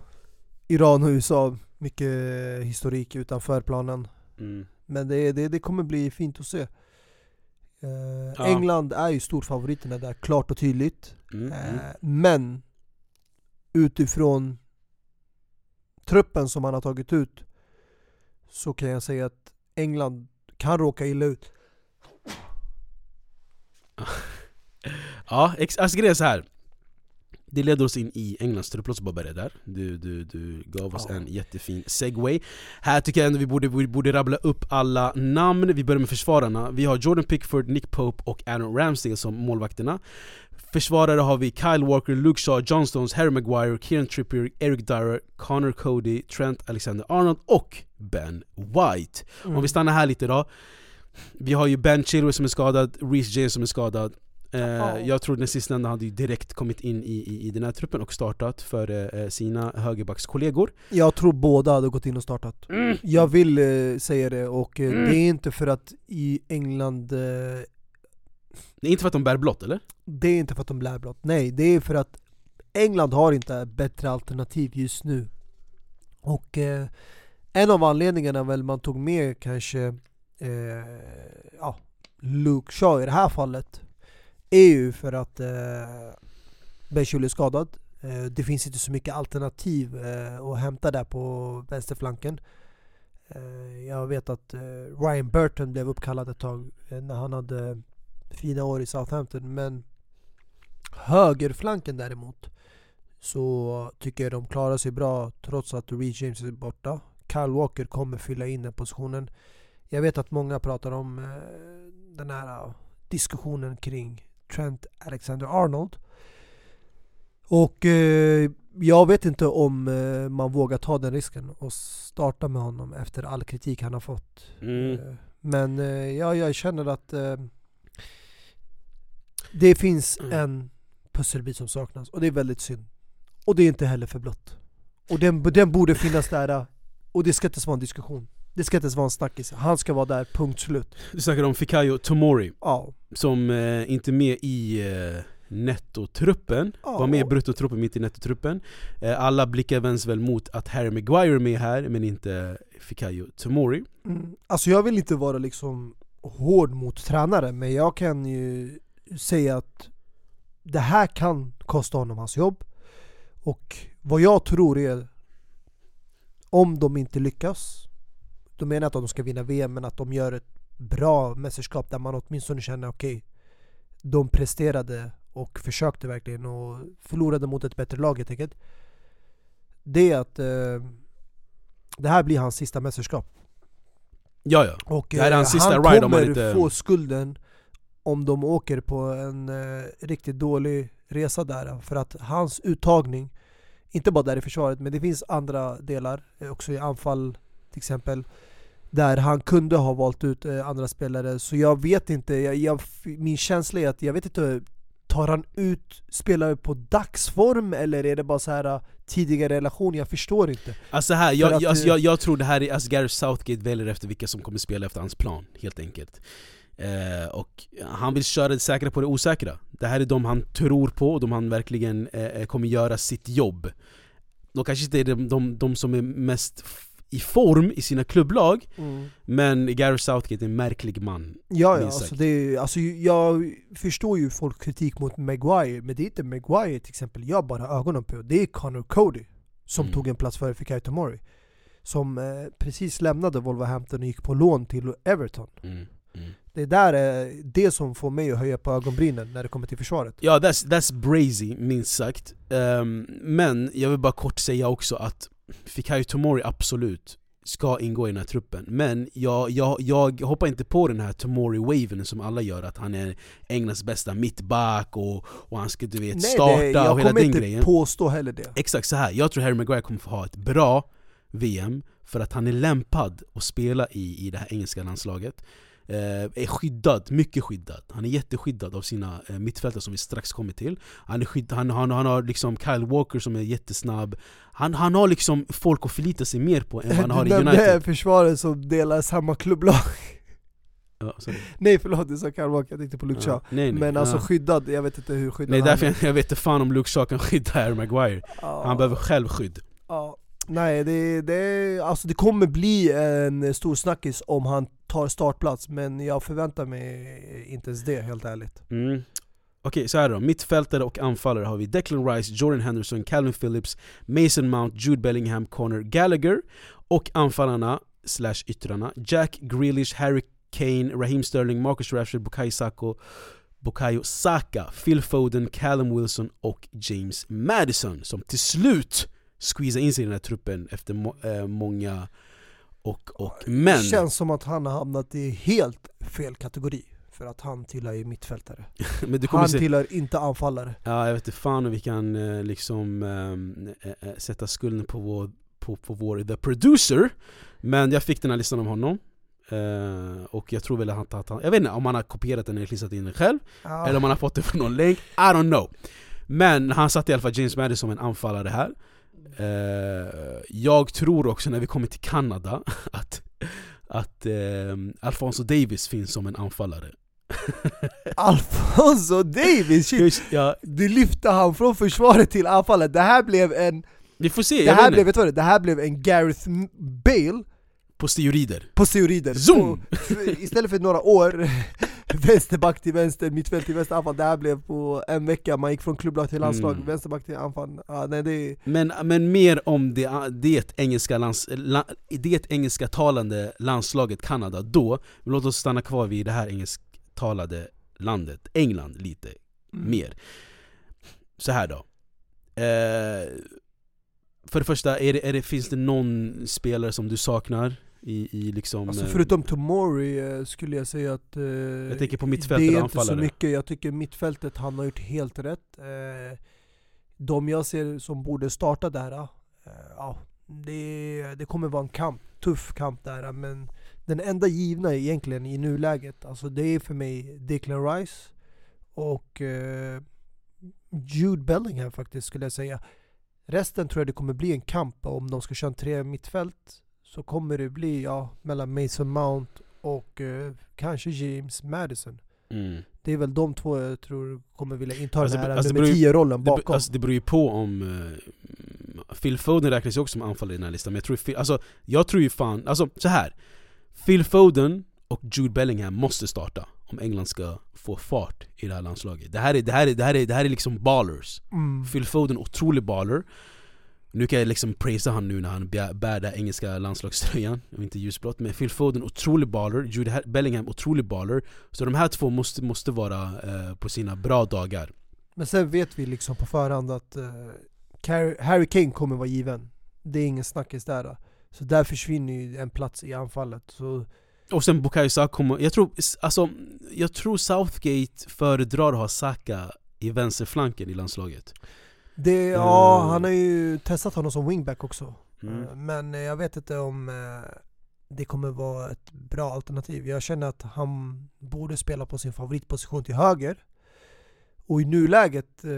[SPEAKER 2] Iran och USA, mycket historik utanför planen. Mm. Men det, det, det kommer bli fint att se. Eh, ja. England är ju storfavoriterna där, klart och tydligt. Mm, mm. Men utifrån truppen som man har tagit ut så kan jag säga att England kan råka illa ut.
[SPEAKER 1] ja, alltså grejen är så här. Det leder oss in i Englands trupp, låt oss bara börja där Du, du, du gav oss ja. en jättefin segway Här tycker jag ändå vi borde, vi borde rabbla upp alla namn Vi börjar med försvararna Vi har Jordan Pickford, Nick Pope och Aaron Ramsdale som målvakterna Försvarare har vi Kyle Walker, Luke Shaw, John Stones, Harry Maguire, Kieran Trippier, Eric Dyer, Connor Cody, Trent Alexander-Arnold och Ben White mm. Om vi stannar här lite då Vi har ju Ben Chilwell som är skadad, Reece James som är skadad Eh, jag tror den sistnämnda hade direkt kommit in i, i, i den här truppen och startat för eh, sina högerbackskollegor
[SPEAKER 2] Jag tror båda hade gått in och startat mm. Jag vill eh, säga det, och eh, mm. det är inte för att i England eh,
[SPEAKER 1] det är inte för att de bär blått eller?
[SPEAKER 2] Det är inte för att de bär blått, nej det är för att England har inte bättre alternativ just nu Och eh, en av anledningarna väl man tog med kanske eh, ja, Luke Shaw i det här fallet är ju för att eh, Benchul är skadad. Eh, det finns inte så mycket alternativ eh, att hämta där på vänsterflanken. Eh, jag vet att eh, Ryan Burton blev uppkallad ett tag eh, när han hade fina år i Southampton. Men högerflanken däremot så tycker jag de klarar sig bra trots att Reece James är borta. Kyle Walker kommer fylla in den positionen. Jag vet att många pratar om eh, den här eh, diskussionen kring Trent Alexander-Arnold. Och eh, jag vet inte om eh, man vågar ta den risken och starta med honom efter all kritik han har fått.
[SPEAKER 1] Mm.
[SPEAKER 2] Eh, Men eh, ja, jag känner att eh, det finns
[SPEAKER 1] Mm.
[SPEAKER 2] en pusselbit som saknas och det är väldigt synd. Och det är inte heller för blott. Och den, den borde finnas där eh, och det ska inte ens vara en diskussion. Det ska inte ens vara en snackis. Han ska vara där, punkt slut.
[SPEAKER 1] Du snackar om Fikayo Tomori,
[SPEAKER 2] Ja.
[SPEAKER 1] som eh, inte är med i eh, nettotruppen,
[SPEAKER 2] Ja,
[SPEAKER 1] var med i bruttotruppen, mitt i nettotruppen eh, Alla blickar vänds väl mot att Harry Maguire är med här, men inte Fikayo Tomori
[SPEAKER 2] Mm. Alltså jag vill inte vara liksom hård mot tränare, men jag kan ju säga att det här kan kosta honom hans jobb. Och vad jag tror är, om de inte lyckas, då menar jag inte att de ska vinna VM, men att de gör ett bra mästerskap där man åtminstone känner okej, de presterade och försökte verkligen och förlorade mot ett bättre lag helt enkelt. Det är att eh, det här blir hans sista mästerskap.
[SPEAKER 1] Ja ja,
[SPEAKER 2] Och
[SPEAKER 1] Det här är
[SPEAKER 2] eh,
[SPEAKER 1] hans sista
[SPEAKER 2] han
[SPEAKER 1] ride om
[SPEAKER 2] kommer
[SPEAKER 1] han inte-
[SPEAKER 2] få skulden om de åker på en eh, riktigt dålig resa där. För att hans uttagning, inte bara där i försvaret, men det finns andra delar, eh, också i anfall till exempel, där han kunde ha valt ut eh, andra spelare. Så jag vet inte, jag, jag, min känsla är att jag vet inte, tar han ut spelare på dagsform eller är det bara så här eh, tidigare relation? Jag förstår inte.
[SPEAKER 1] Alltså här, jag,
[SPEAKER 2] att,
[SPEAKER 1] alltså, jag, jag tror det här är, alltså Gareth Southgate väljer efter vilka som kommer spela efter hans plan, helt enkelt eh, Och han vill köra det säkra på det osäkra Det här är de han tror på de han verkligen eh, kommer göra sitt jobb De kanske inte är de, de, de som är mest i form i sina klubblag Men Gareth Southgate är en märklig man
[SPEAKER 2] Ja, ja alltså det, är- alltså jag förstår ju folk kritik mot Maguire, men det är inte Maguire till exempel jag bara har ögonen på. Det är Connor Cody som
[SPEAKER 1] Mm.
[SPEAKER 2] tog en plats före Fikayo Tomori. Som eh, precis lämnade Wolverhampton och gick på lån till Everton.
[SPEAKER 1] mm.
[SPEAKER 2] Det är där, eh, det som får mig att höja på ögonbrynen när det kommer till försvaret.
[SPEAKER 1] Ja, that's, that's brazy, minst sagt. Ehm, men jag vill bara kort säga också att Fikayo Tomori absolut ska ingå i den här truppen. Men jag, jag, jag hoppar inte på den här Tomori-waven som alla gör, att han är Englands bästa mittback och, och han ska du vet starta
[SPEAKER 2] det, jag
[SPEAKER 1] och hela
[SPEAKER 2] kommer
[SPEAKER 1] den
[SPEAKER 2] inte
[SPEAKER 1] grejen.
[SPEAKER 2] påstå heller det.
[SPEAKER 1] Exakt så här. jag tror Harry Maguire kommer få ha ett bra VM för att han är lämpad att spela i, i det här engelska landslaget Är skyddad, mycket skyddad Han är jätteskyddad av sina eh, mittfältare som vi strax kommer till Han, är skydd, han, han, han har liksom Kyle Walker som är jättesnabb han, han har liksom folk att förlita sig mer på än vad han har i United
[SPEAKER 2] försvaret som delar samma klubblag.
[SPEAKER 1] sorry.
[SPEAKER 2] nej förlåt, du sa Kyle Walker, jag tänkte på Luke Shaw.
[SPEAKER 1] ja.
[SPEAKER 2] Men alltså
[SPEAKER 1] ja.
[SPEAKER 2] skyddad, jag vet inte hur skyddad
[SPEAKER 1] Nej
[SPEAKER 2] han
[SPEAKER 1] därför
[SPEAKER 2] är.
[SPEAKER 1] jag, jag vet inte fan om Luke Shaw kan skydda Harry Maguire
[SPEAKER 2] Ja.
[SPEAKER 1] Han behöver själv skydd
[SPEAKER 2] Ja, nej det, det, alltså det kommer bli en stor snackis om han tar startplats men jag förväntar mig inte ens det helt ärligt.
[SPEAKER 1] Mm. Okej, så här då. Mittfältare och anfallare har vi Declan Rice, Jordan Henderson, Calvin Phillips, Mason Mount, Jude Bellingham, Connor Gallagher Och anfallarna, slash yttrarna, Jack Grealish, Harry Kane, Raheem Sterling, Marcus Rashford, Bukayo Saka Bukayo Saka, Phil Foden, Callum Wilson och James Madison som till slut squeezar in sig i den här truppen efter må äh, många och, och men
[SPEAKER 2] Det känns som att han har hamnat i helt fel kategori. För att han tillhör ju mittfältare. *laughs* Han
[SPEAKER 1] se,
[SPEAKER 2] tillhör inte anfallare.
[SPEAKER 1] Ja, jag vet inte fan om vi kan eh, liksom eh, eh, sätta skulden på vår, på, på vår the producer Men jag fick den här listan om honom eh, Och jag tror väl att han, att han, jag vet inte om han har kopierat den eller klistrat in den själv
[SPEAKER 2] Ja.
[SPEAKER 1] Eller om han har fått det från någon länk, I don't know Men han satte i alla fall James Madison som en anfallare här Jag tror också när vi kommer till Kanada *laughs* att, att ehm, Alfonso Davis finns som en anfallare *laughs*
[SPEAKER 2] Alfonso Davis, shit!
[SPEAKER 1] Just, ja,
[SPEAKER 2] Du lyfte han från försvaret till anfallet. Det här blev en,
[SPEAKER 1] Vi får se,
[SPEAKER 2] det här blev, vet du det här blev en Gareth Bale
[SPEAKER 1] på steroider. Zoom!
[SPEAKER 2] På- Istället för några år, *laughs* vänsterback till vänster, mittfält till vänster, anfall. Det här blev på en vecka, man gick från klubblag till landslag,
[SPEAKER 1] Mm.
[SPEAKER 2] vänsterback till anfall. Ja, nej, det
[SPEAKER 1] Men, men mer om det, det, engelska lands, la, det engelska talande landslaget Kanada då, men låt oss stanna kvar vid det här engelsktalade landet, England lite
[SPEAKER 2] Mm.
[SPEAKER 1] mer Så här då eh, För det första, är det, är det, finns det någon spelare som du saknar i, i liksom...
[SPEAKER 2] Alltså
[SPEAKER 1] eh,
[SPEAKER 2] förutom Tomori eh, skulle jag säga att... eh,
[SPEAKER 1] Jag tänker på
[SPEAKER 2] Det
[SPEAKER 1] mittfältet
[SPEAKER 2] är
[SPEAKER 1] och
[SPEAKER 2] inte så mycket, jag tycker mittfältet han har gjort helt rätt. Eh, de jag ser som borde starta där, eh, ja, det, det kommer vara en kamp, tuff kamp där. Men den enda givna egentligen i nuläget, alltså det är för mig Declan Rice och eh, Jude Bellingham faktiskt skulle jag säga. Resten tror jag det kommer bli en kamp om de ska köra en tre mittfält så kommer det bli ja, mellan Mason Mount och eh, kanske James Madison.
[SPEAKER 1] Mm.
[SPEAKER 2] Det är väl de två jag tror kommer vilja inta
[SPEAKER 1] Alltså,
[SPEAKER 2] den här
[SPEAKER 1] alltså, det
[SPEAKER 2] nummer
[SPEAKER 1] beror ju-
[SPEAKER 2] 10-rollen
[SPEAKER 1] Det, be-
[SPEAKER 2] bakom.
[SPEAKER 1] alltså, det beror ju på om... eh, Phil Foden räknas ju också som anfallare i den här listan, men jag tror, alltså, jag tror ju fan... Alltså så här. Phil Foden och Jude Bellingham måste starta om England ska få fart i det här landslaget. Det här är, det här är, det här är, det här är liksom ballers.
[SPEAKER 2] mm.
[SPEAKER 1] Phil Foden, otrolig baller. Nu kan jag liksom praisa han nu när han bär den engelska landslagströjan, och inte ljusblått. Men Phil Foden, otrolig baller. Jude Ha- Bellingham, otrolig baller. Så de här två måste, måste vara eh, på sina bra dagar.
[SPEAKER 2] Men sen vet vi liksom på förhand att eh, Harry Kane kommer vara given. Det är ingen snackis där. Så där försvinner ju en plats i anfallet. Så
[SPEAKER 1] Och sen Bukayo Saka kommer, jag tror, alltså, jag tror Southgate föredrar att ha Saka i vänsterflanken i landslaget.
[SPEAKER 2] Det, ja,
[SPEAKER 1] Mm.
[SPEAKER 2] han har ju testat honom som wingback också.
[SPEAKER 1] Mm.
[SPEAKER 2] Eh, Men eh, jag vet inte om eh, det kommer vara ett bra alternativ. Jag känner att han borde spela på sin favoritposition till höger. Och i nuläget, eh,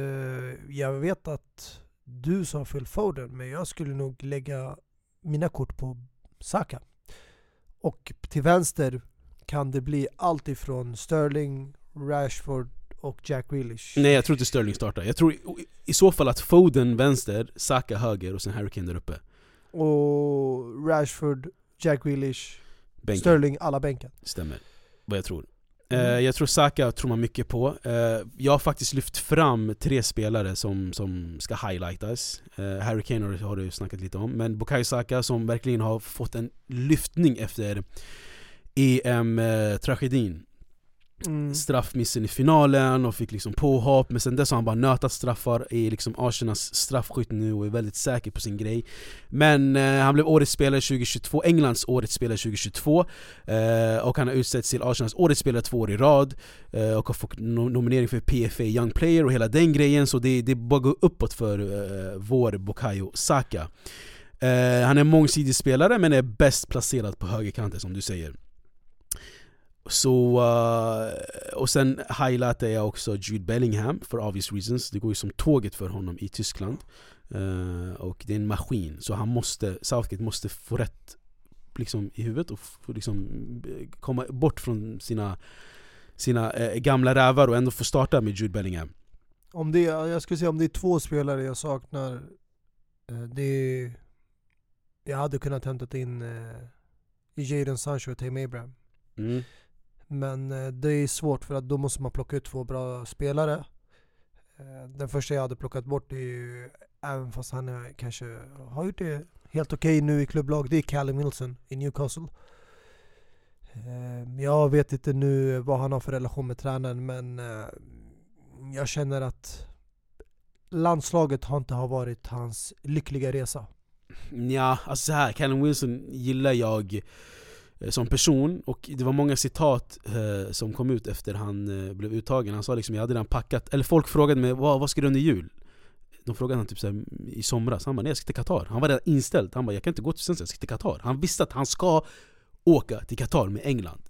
[SPEAKER 2] jag vet att du sa Phil Foden, men jag skulle nog lägga mina kort på Saka. Och till vänster kan det bli allt ifrån Sterling, Rashford och Jack Grealish.
[SPEAKER 1] Nej jag tror inte Sterling startar. Jag tror i, i så fall att Foden vänster, Saka höger och sen Harry Kane där uppe.
[SPEAKER 2] Och Rashford, Jack Grealish,
[SPEAKER 1] Bänken.
[SPEAKER 2] Sterling, alla bänken.
[SPEAKER 1] Stämmer. Vad jag tror.
[SPEAKER 2] Mm.
[SPEAKER 1] Eh, jag tror Saka tror man mycket på. Eh, jag har faktiskt lyft fram tre spelare som, som ska highlightas. Eh, Harry Kane har, har du snackat lite om, men Bukayo Saka som verkligen har fått en lyftning efter EM-tragedin.
[SPEAKER 2] Mm.
[SPEAKER 1] Straffmissen i finalen och fick liksom påhopp, men sen dess har han bara nötat straffar, är liksom Arsenals straffskytt nu och är väldigt säker på sin grej. Men eh, han blev årets spelare 2022, Englands årets spelare 2022 eh, Och han har utsetts till Arsenals årets spelare två år i rad eh, Och har fått no- nominering för PFA Young Player och hela den grejen Så det, det bara går uppåt för eh, vår Bukayo Saka eh, Han är mångsidig spelare men är bäst placerad på högerkanten som du säger så, eh, och sen highlightar jag också Jude Bellingham for obvious reasons. Det går ju som tåget för honom i Tyskland. Eh, Och det är en maskin, så han måste, Southgate måste få rätt liksom, i huvudet och få liksom, komma bort från sina, sina eh, gamla rävar och ändå få starta med Jude Bellingham.
[SPEAKER 2] Om det, jag skulle säga om det är två spelare jag saknar eh, Det är, Jag hade kunnat hämta in eh, Jadon Sancho och Tame Abraham.
[SPEAKER 1] Mm.
[SPEAKER 2] Men eh, det är svårt för att då måste man plocka ut två bra spelare eh, Den första jag hade plockat bort är ju, även fast han är, kanske har gjort det helt okej nu i klubblag, det är Callum Wilson i Newcastle eh, Jag vet inte nu vad han har för relation med tränaren men jag känner att landslaget har inte har varit hans lyckliga resa.
[SPEAKER 1] Ja, alltså så här, Callum Wilson gillar jag eh, som person. Och det var många citat eh, som kom ut efter han eh, blev uttagen. Han sa liksom jag hade redan packat, eller folk frågade mig vad, vad ska du under jul? De frågade han typ såhär, i somras, han bara nej jag ska till Qatar. Han var redan inställd, han bara jag kan inte gå till Svenska, jag ska till Qatar. Han visste att han ska åka till Qatar med England.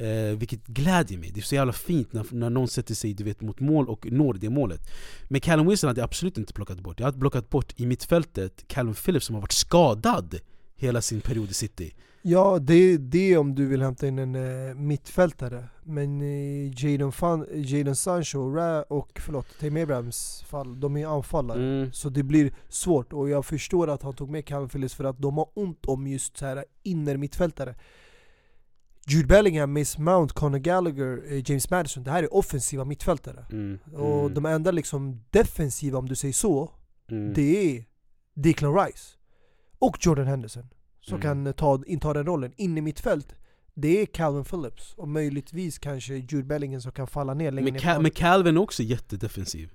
[SPEAKER 1] Eh, vilket glädjer mig, det är så jävla fint när, när någon sätter sig du vet, mot mål och når det målet. Men Callum Wilson hade jag absolut inte plockat bort. Jag hade plockat bort i mittfältet Callum Phillips som har varit skadad hela sin period i City
[SPEAKER 2] Ja, det, det är om du vill hämta in en eh, mittfältare. Men i Jadon, Fan, Jadon Sancho och, Ra, och förlåt, Tame Abrahams fall, de är anfallare.
[SPEAKER 1] mm.
[SPEAKER 2] Så det blir svårt och jag förstår att han tog med Calvin Phillips för att de har ont om just så här inner mittfältare. Jude Bellingham, Miss Mount, Conor Gallagher, eh, James Madison, det här är offensiva mittfältare.
[SPEAKER 1] Mm.
[SPEAKER 2] Och
[SPEAKER 1] Mm.
[SPEAKER 2] de enda liksom defensiva, om du säger så,
[SPEAKER 1] Mm.
[SPEAKER 2] det är Declan Rice och Jordan Henderson som
[SPEAKER 1] Mm.
[SPEAKER 2] kan ta, inta den rollen. In i mitt fält det är Calvin Phillips och möjligtvis kanske Jude Bellingham som kan falla ner längre
[SPEAKER 1] men, Cal- men Calvin är också jättedefensiv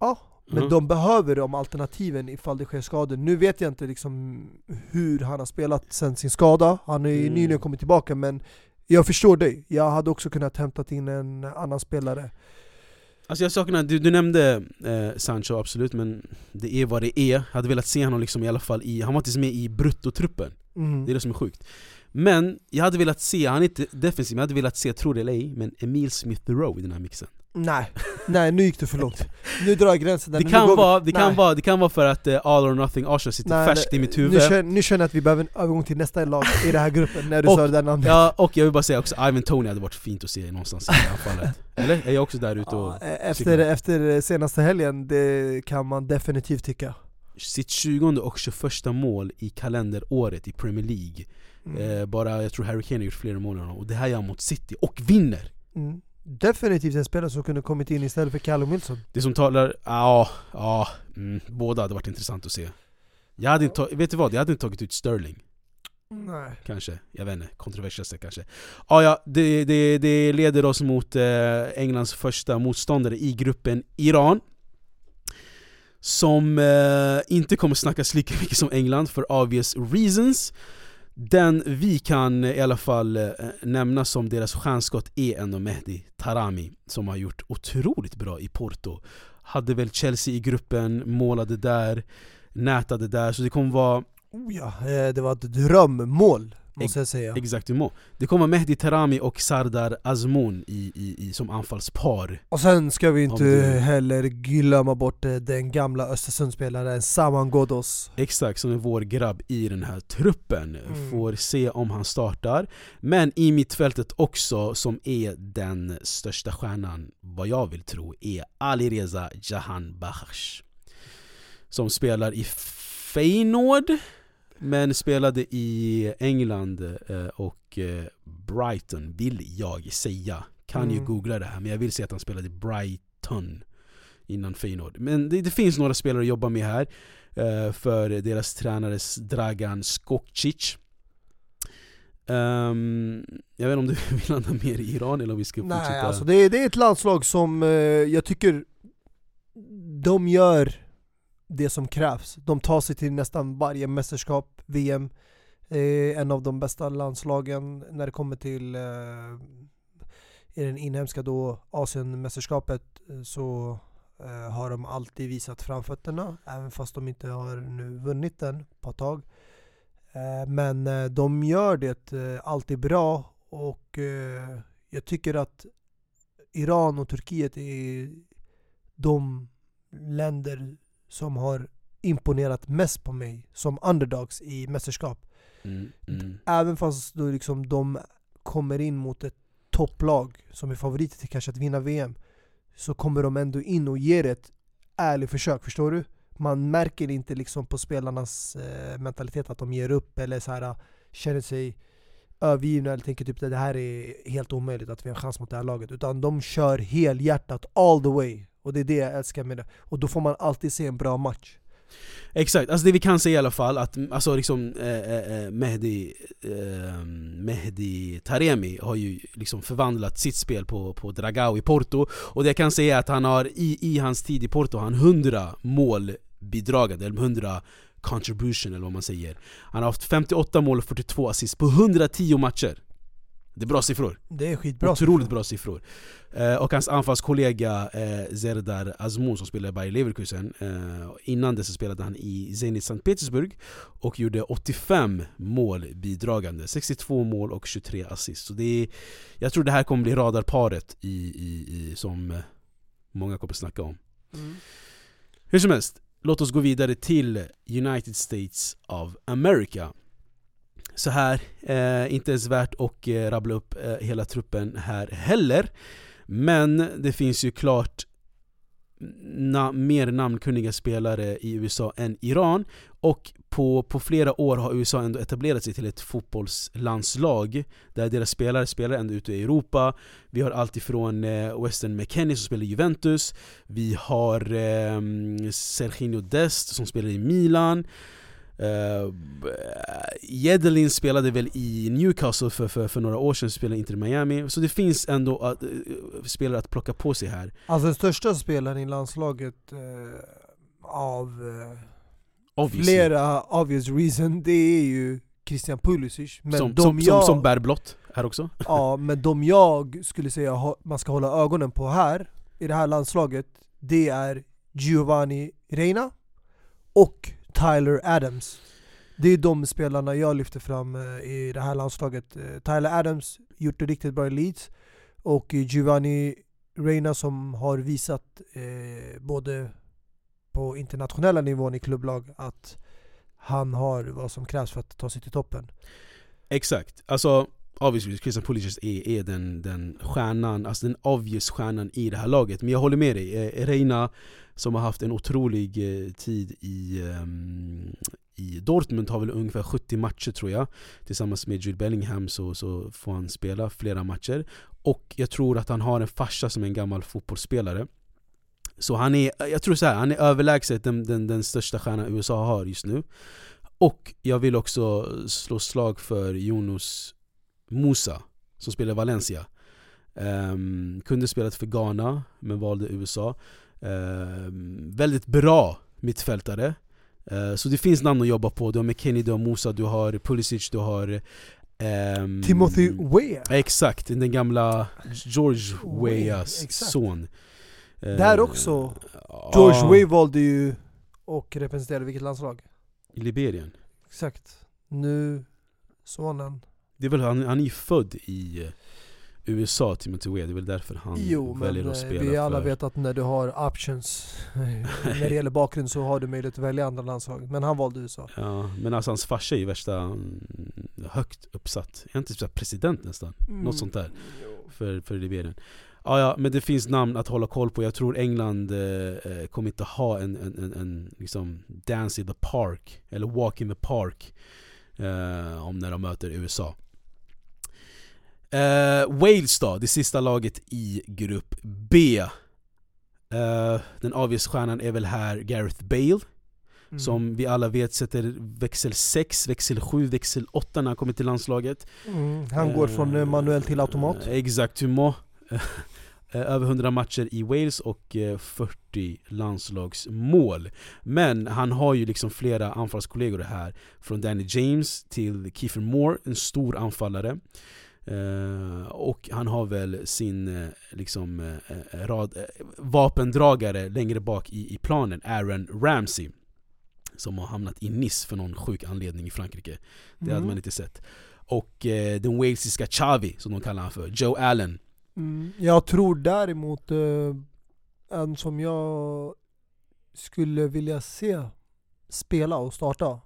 [SPEAKER 2] Ja, men
[SPEAKER 1] Mm.
[SPEAKER 2] de behöver de alternativen ifall det sker skador. Nu vet jag inte liksom hur han har spelat sen sin skada. Han har ju
[SPEAKER 1] Mm.
[SPEAKER 2] nyligen kommit tillbaka men jag förstår dig. Jag hade också kunnat hämta in en annan spelare.
[SPEAKER 1] Alltså jag saknar, du, du nämnde eh, Sancho absolut, men det är vad det är. Jag hade velat se honom liksom i alla fall i, han var inte ens med i bruttotruppen.
[SPEAKER 2] Mm.
[SPEAKER 1] Det är det som är sjukt. Men jag hade velat se, han är inte defensiv, men jag hade velat se, tro det eller ej, men Emil Smith Rowe i den här mixen.
[SPEAKER 2] Nej, nej nu gick det för långt. Nu drar jag gränsen där.
[SPEAKER 1] Det
[SPEAKER 2] Nu
[SPEAKER 1] kan, vara, det, kan
[SPEAKER 2] Nej.
[SPEAKER 1] vara, det kan vara för att eh, All or Nothing Arsenal sitter
[SPEAKER 2] Nej,
[SPEAKER 1] färskt i mitt
[SPEAKER 2] Nu
[SPEAKER 1] huvud.
[SPEAKER 2] känner, nu känner jag att vi behöver en övergång till nästa lag i den här gruppen när du
[SPEAKER 1] Och-
[SPEAKER 2] sa det där namnet.
[SPEAKER 1] Ja, och jag vill bara säga också, Ivan Tony hade varit fint att se någonstans i anfallet. *laughs* Eller? Är jag också där ute och...
[SPEAKER 2] Ja, e- efter, efter senaste helgen, det kan man definitivt tycka.
[SPEAKER 1] Sitt 20 och 21 mål i kalenderåret i Premier League.
[SPEAKER 2] Mm.
[SPEAKER 1] Eh, bara, jag tror Harry Kane har gjort fler mål än honom, och det här gör han mot City, och vinner!
[SPEAKER 2] Mm. Definitivt en spelare som kunde kommit in istället för Callum Wilson.
[SPEAKER 1] Det som talar, ja, ja, mm, båda hade varit intressant att se. Jag hade inte, vet du vad? Jag hade inte tagit ut Sterling,
[SPEAKER 2] Nej.
[SPEAKER 1] kanske. Jag vet inte, kontroversiellt kanske. Ja, ja, det, det, det leder oss mot eh, Englands första motståndare i gruppen Iran. Som eh, inte kommer snackas lika mycket som England för obvious reasons. Den vi kan eh, i alla fall eh, nämna som deras stjärnskott är ändå Mehdi Tarami som har gjort otroligt bra i Porto. Hade väl Chelsea i gruppen, målade där, nätade där, så det kommer vara
[SPEAKER 2] Oh ja, eh, det var ett drömmål måste jag säga.
[SPEAKER 1] exakt hur må. Det kommer Mehdi Tarami och Sardar Azmoun i, i, i, som anfallspar.
[SPEAKER 2] Och sen ska vi inte heller glömma bort eh, den gamla Östersundsspelaren Saman Ghoddos.
[SPEAKER 1] Exakt, som är vår grabb i den här truppen.
[SPEAKER 2] Mm.
[SPEAKER 1] Får se om han startar. Men i mittfältet också, som är den största stjärnan, vad jag vill tro, är Alireza Jahan Bahash. Som spelar i Feyenoord, men spelade i England eh, och eh, Brighton, vill jag säga. Kan ju
[SPEAKER 2] Mm.
[SPEAKER 1] googla det här, men jag vill säga att han spelade i Brighton innan Feyenoord. Men det, det finns några spelare att jobba med här eh, för deras tränare Dragan Skokcic. Ehm, jag vet inte om du *laughs* vill landa mer i Iran eller om vi ska fortsätta?
[SPEAKER 2] Nej, alltså det, det är ett landslag som eh, jag tycker de gör det som krävs. De tar sig till nästan varje mästerskap, VM. Eh, en av de bästa landslagen när det kommer till eh, i den inhemska då Asienmästerskapet eh, så eh, har de alltid visat framfötterna även fast de inte har nu vunnit den på ett tag. Eh, men eh, de gör det eh, alltid bra och eh, jag tycker att Iran och Turkiet är de länder som har imponerat mest på mig som underdogs i mästerskap.
[SPEAKER 1] Mm, mm.
[SPEAKER 2] Även fast då liksom de kommer in mot ett topplag som är favoriter till kanske att vinna VM så kommer de ändå in och ger ett ärligt försök, förstår du? Man märker inte liksom på spelarnas eh, mentalitet att de ger upp eller så här, känner sig övergivna eller tänker typ att det här är helt omöjligt att vi har en chans mot det här laget. Utan de kör helhjärtat all the way. Och det är det jag älskar med det. Och då får man alltid se en bra match.
[SPEAKER 1] Exakt, alltså det vi kan säga i alla fall att alltså liksom eh, eh, eh Mehdi, eh, Mehdi Taremi har ju liksom förvandlat sitt spel på, på Dragao i Porto och det jag kan säga är att han har i, i hans tid i Porto har han 100 mål eller 100 contribution eller vad man säger Han har haft 58 mål och 42 assist på 110 matcher det är bra siffror
[SPEAKER 2] Det är skitbra.
[SPEAKER 1] Otroligt bra siffror. Eh, och hans anfallskollega eh, Zerdar Azmoun som spelade i Bayer Leverkusen eh, Innan det så spelade han i Zenit Sankt Petersburg Och gjorde 85 mål bidragande 62 mål och 23 assist Så det är, Jag tror det här kommer bli radarparet i, i, i, som eh, många kommer snacka om
[SPEAKER 2] Mm.
[SPEAKER 1] Hur som helst, låt oss gå vidare till United States of America så här, eh, inte ens värt att eh, rabbla upp eh, hela truppen här heller. Men det finns ju klart na mer namnkunniga spelare i USA än Iran. Och på, på flera år har USA ändå etablerat sig till ett fotbollslandslag Där deras spelare spelar ändå ute i Europa. Vi har allt ifrån eh, Weston McKennie som spelar i Juventus. Vi har eh, Serginho Dest som spelar i Milan. Uh, Jedelin spelade väl i Newcastle för, för, för några år sedan, spelade inte i Miami. Så det finns ändå att, uh, spelare att plocka på sig här.
[SPEAKER 2] Alltså den största spelaren i landslaget uh, av Obviously. flera obvious reason, det är ju Christian Pulisic.
[SPEAKER 1] Men som, de som, jag, som, som bär blått här också. *laughs*
[SPEAKER 2] Ja, men de jag skulle säga man ska hålla ögonen på här, i det här landslaget Det är Giovanni Reina och Tyler Adams. Det är de spelarna jag lyfter fram eh, i det här landslaget. Eh, Tyler Adams gjort det riktigt bra i Leeds. Och Giovanni Reina som har visat eh, både på internationella nivån i klubblag att han har vad som krävs för att ta sig till toppen.
[SPEAKER 1] Exakt, alltså obviously Christian Pulisic är, är den, den stjärnan, alltså den obvious stjärnan i det här laget. Men jag håller med dig, eh, Reina som har haft en otrolig eh, tid i, um, i Dortmund har väl ungefär 70 matcher tror jag. Tillsammans med Jude Bellingham så, så får han spela flera matcher. Och jag tror att han har en farsa som är en gammal fotbollsspelare. Så han är, eh, jag tror så här, han är överlägset den, den, den största stjärnan USA har just nu. Och jag vill också slå slag för Jonas Musa som spelar i Valencia um, Kunde spelat för Ghana men valde USA um, Väldigt bra mittfältare. Uh, Så det finns namn att jobba på, du har McKinney, du har Musa, du har Pulisic, du har
[SPEAKER 2] um, Timothy Weah.
[SPEAKER 1] Exakt, den gamla George Weahs son.
[SPEAKER 2] Där också, George uh, Weah valde ju och representerade vilket landslag?
[SPEAKER 1] Liberien
[SPEAKER 2] Exakt, nu sonen
[SPEAKER 1] det är väl, han, han är ju född i USA, Timothy Weah, det är väl därför han jo, väljer att eh, spela
[SPEAKER 2] vi alla för... vet att när du har options *laughs* När det gäller bakgrund så har du möjlighet att välja andra landslag Men han valde USA
[SPEAKER 1] Ja, men alltså hans farsa är ju värsta mm, högt uppsatt Är inte president nästan? Mm. Något sånt där För, för Liberien Ja, ja, men det finns namn att hålla koll på. Jag tror England eh, eh kommer inte ha en, en, en, en liksom dance in the park, eller walk in the park, eh, om när de möter USA. Uh, Wales då, det sista laget i grupp B. Uh, den avgiftsstjärnan är väl här Gareth Bale. Mm. Som vi alla vet sätter växel 6, växel 7, växel 8 när han kommer till landslaget.
[SPEAKER 2] Mm. Han uh, går från manuell till automat.
[SPEAKER 1] Exakt, Humo. *laughs* Över 100 matcher i Wales och 40 landslagsmål. Men han har ju liksom flera anfallskollegor här. Från Danny James till Kiefer Moore, en stor anfallare. Uh, och han har väl sin uh, liksom, uh, rad, vapendragare längre bak i, i planen, Aaron Ramsey Som har hamnat i Nice för någon sjuk anledning i Frankrike Det mm. hade man inte sett Och den walesiska Xavi, som de kallar honom för, Joe Allen
[SPEAKER 2] mm. Jag tror däremot en som jag skulle vilja se spela och starta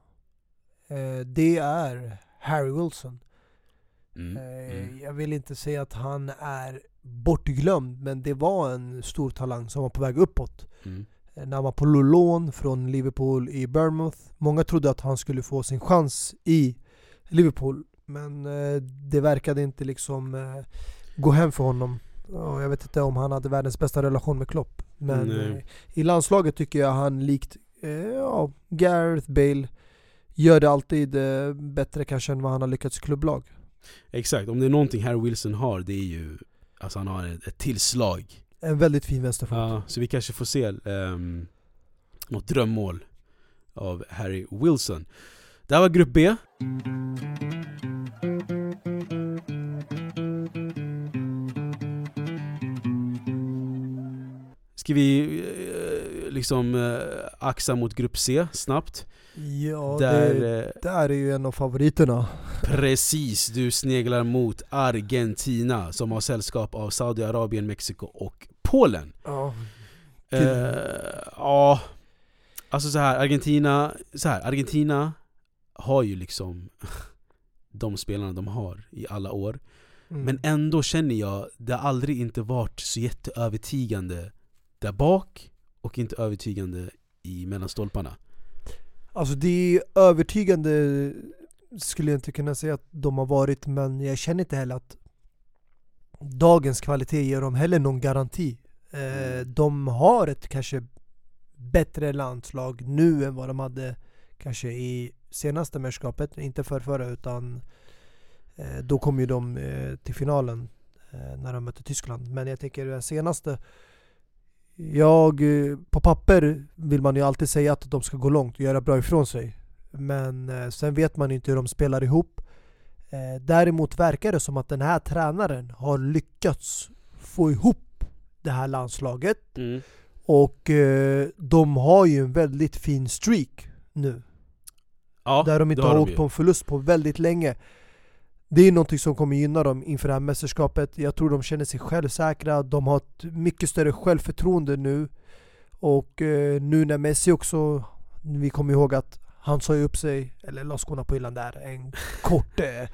[SPEAKER 2] Det är Harry Wilson Mm, eh, mm. Jag vill inte säga att han är bortglömd, men det var en stor talang som var på väg uppåt. Mm. Eh, när han var på lån från Liverpool i Bournemouth. Många trodde att han skulle få sin chans i Liverpool, men eh, det verkade inte liksom gå hem för honom. Jag vet inte om han hade världens bästa relation med Klopp. Men i landslaget tycker jag han likt ja, Gareth Bale gör det alltid bättre kanske än vad han har lyckats i klubblag.
[SPEAKER 1] Exakt, om det är någonting Harry Wilson har, det är ju Alltså han har ett, ett tillslag.
[SPEAKER 2] En väldigt fin vänsterfot.
[SPEAKER 1] Ja, så vi kanske får se um, något drömmål av Harry Wilson. Det här var grupp B Ska vi eh, liksom eh, axa mot grupp C snabbt?
[SPEAKER 2] Ja, där, det, eh, där är ju en av favoriterna
[SPEAKER 1] Precis, du sneglar mot Argentina som har sällskap av Saudiarabien, Mexiko och Polen Ja, uh, ja alltså så här, Argentina, så här, Argentina har ju liksom *laughs* de spelarna de har i alla år mm. Men ändå känner jag, det har aldrig inte varit så jätteövertygande där bak och inte övertygande i mellan stolparna
[SPEAKER 2] Alltså det är övertygande skulle jag inte kunna säga att de har varit men jag känner inte heller att dagens kvalitet ger dem heller någon garanti. Eh, mm. de har ett kanske bättre landslag nu än vad de hade kanske i senaste mästerskapet, inte förrförra utan eh, då kom ju de eh, till finalen när de mötte Tyskland. Men jag tänker det senaste, jag, eh, på papper vill man ju alltid säga att de ska gå långt och göra bra ifrån sig. Men eh, sen vet man inte hur de spelar ihop. Eh, däremot verkar det som att den här tränaren har lyckats få ihop det här landslaget.
[SPEAKER 1] Mm.
[SPEAKER 2] Och de har ju en väldigt fin streak nu.
[SPEAKER 1] Ja,
[SPEAKER 2] där de inte har åkt på en förlust på väldigt länge. Det är någonting som kommer gynna dem inför det här mästerskapet. Jag tror de känner sig självsäkra, de har ett mycket större självförtroende nu. Och eh, nu när Messi också, vi kommer ihåg att han sa upp sig, eller la skorna på hyllan där, en kort eh,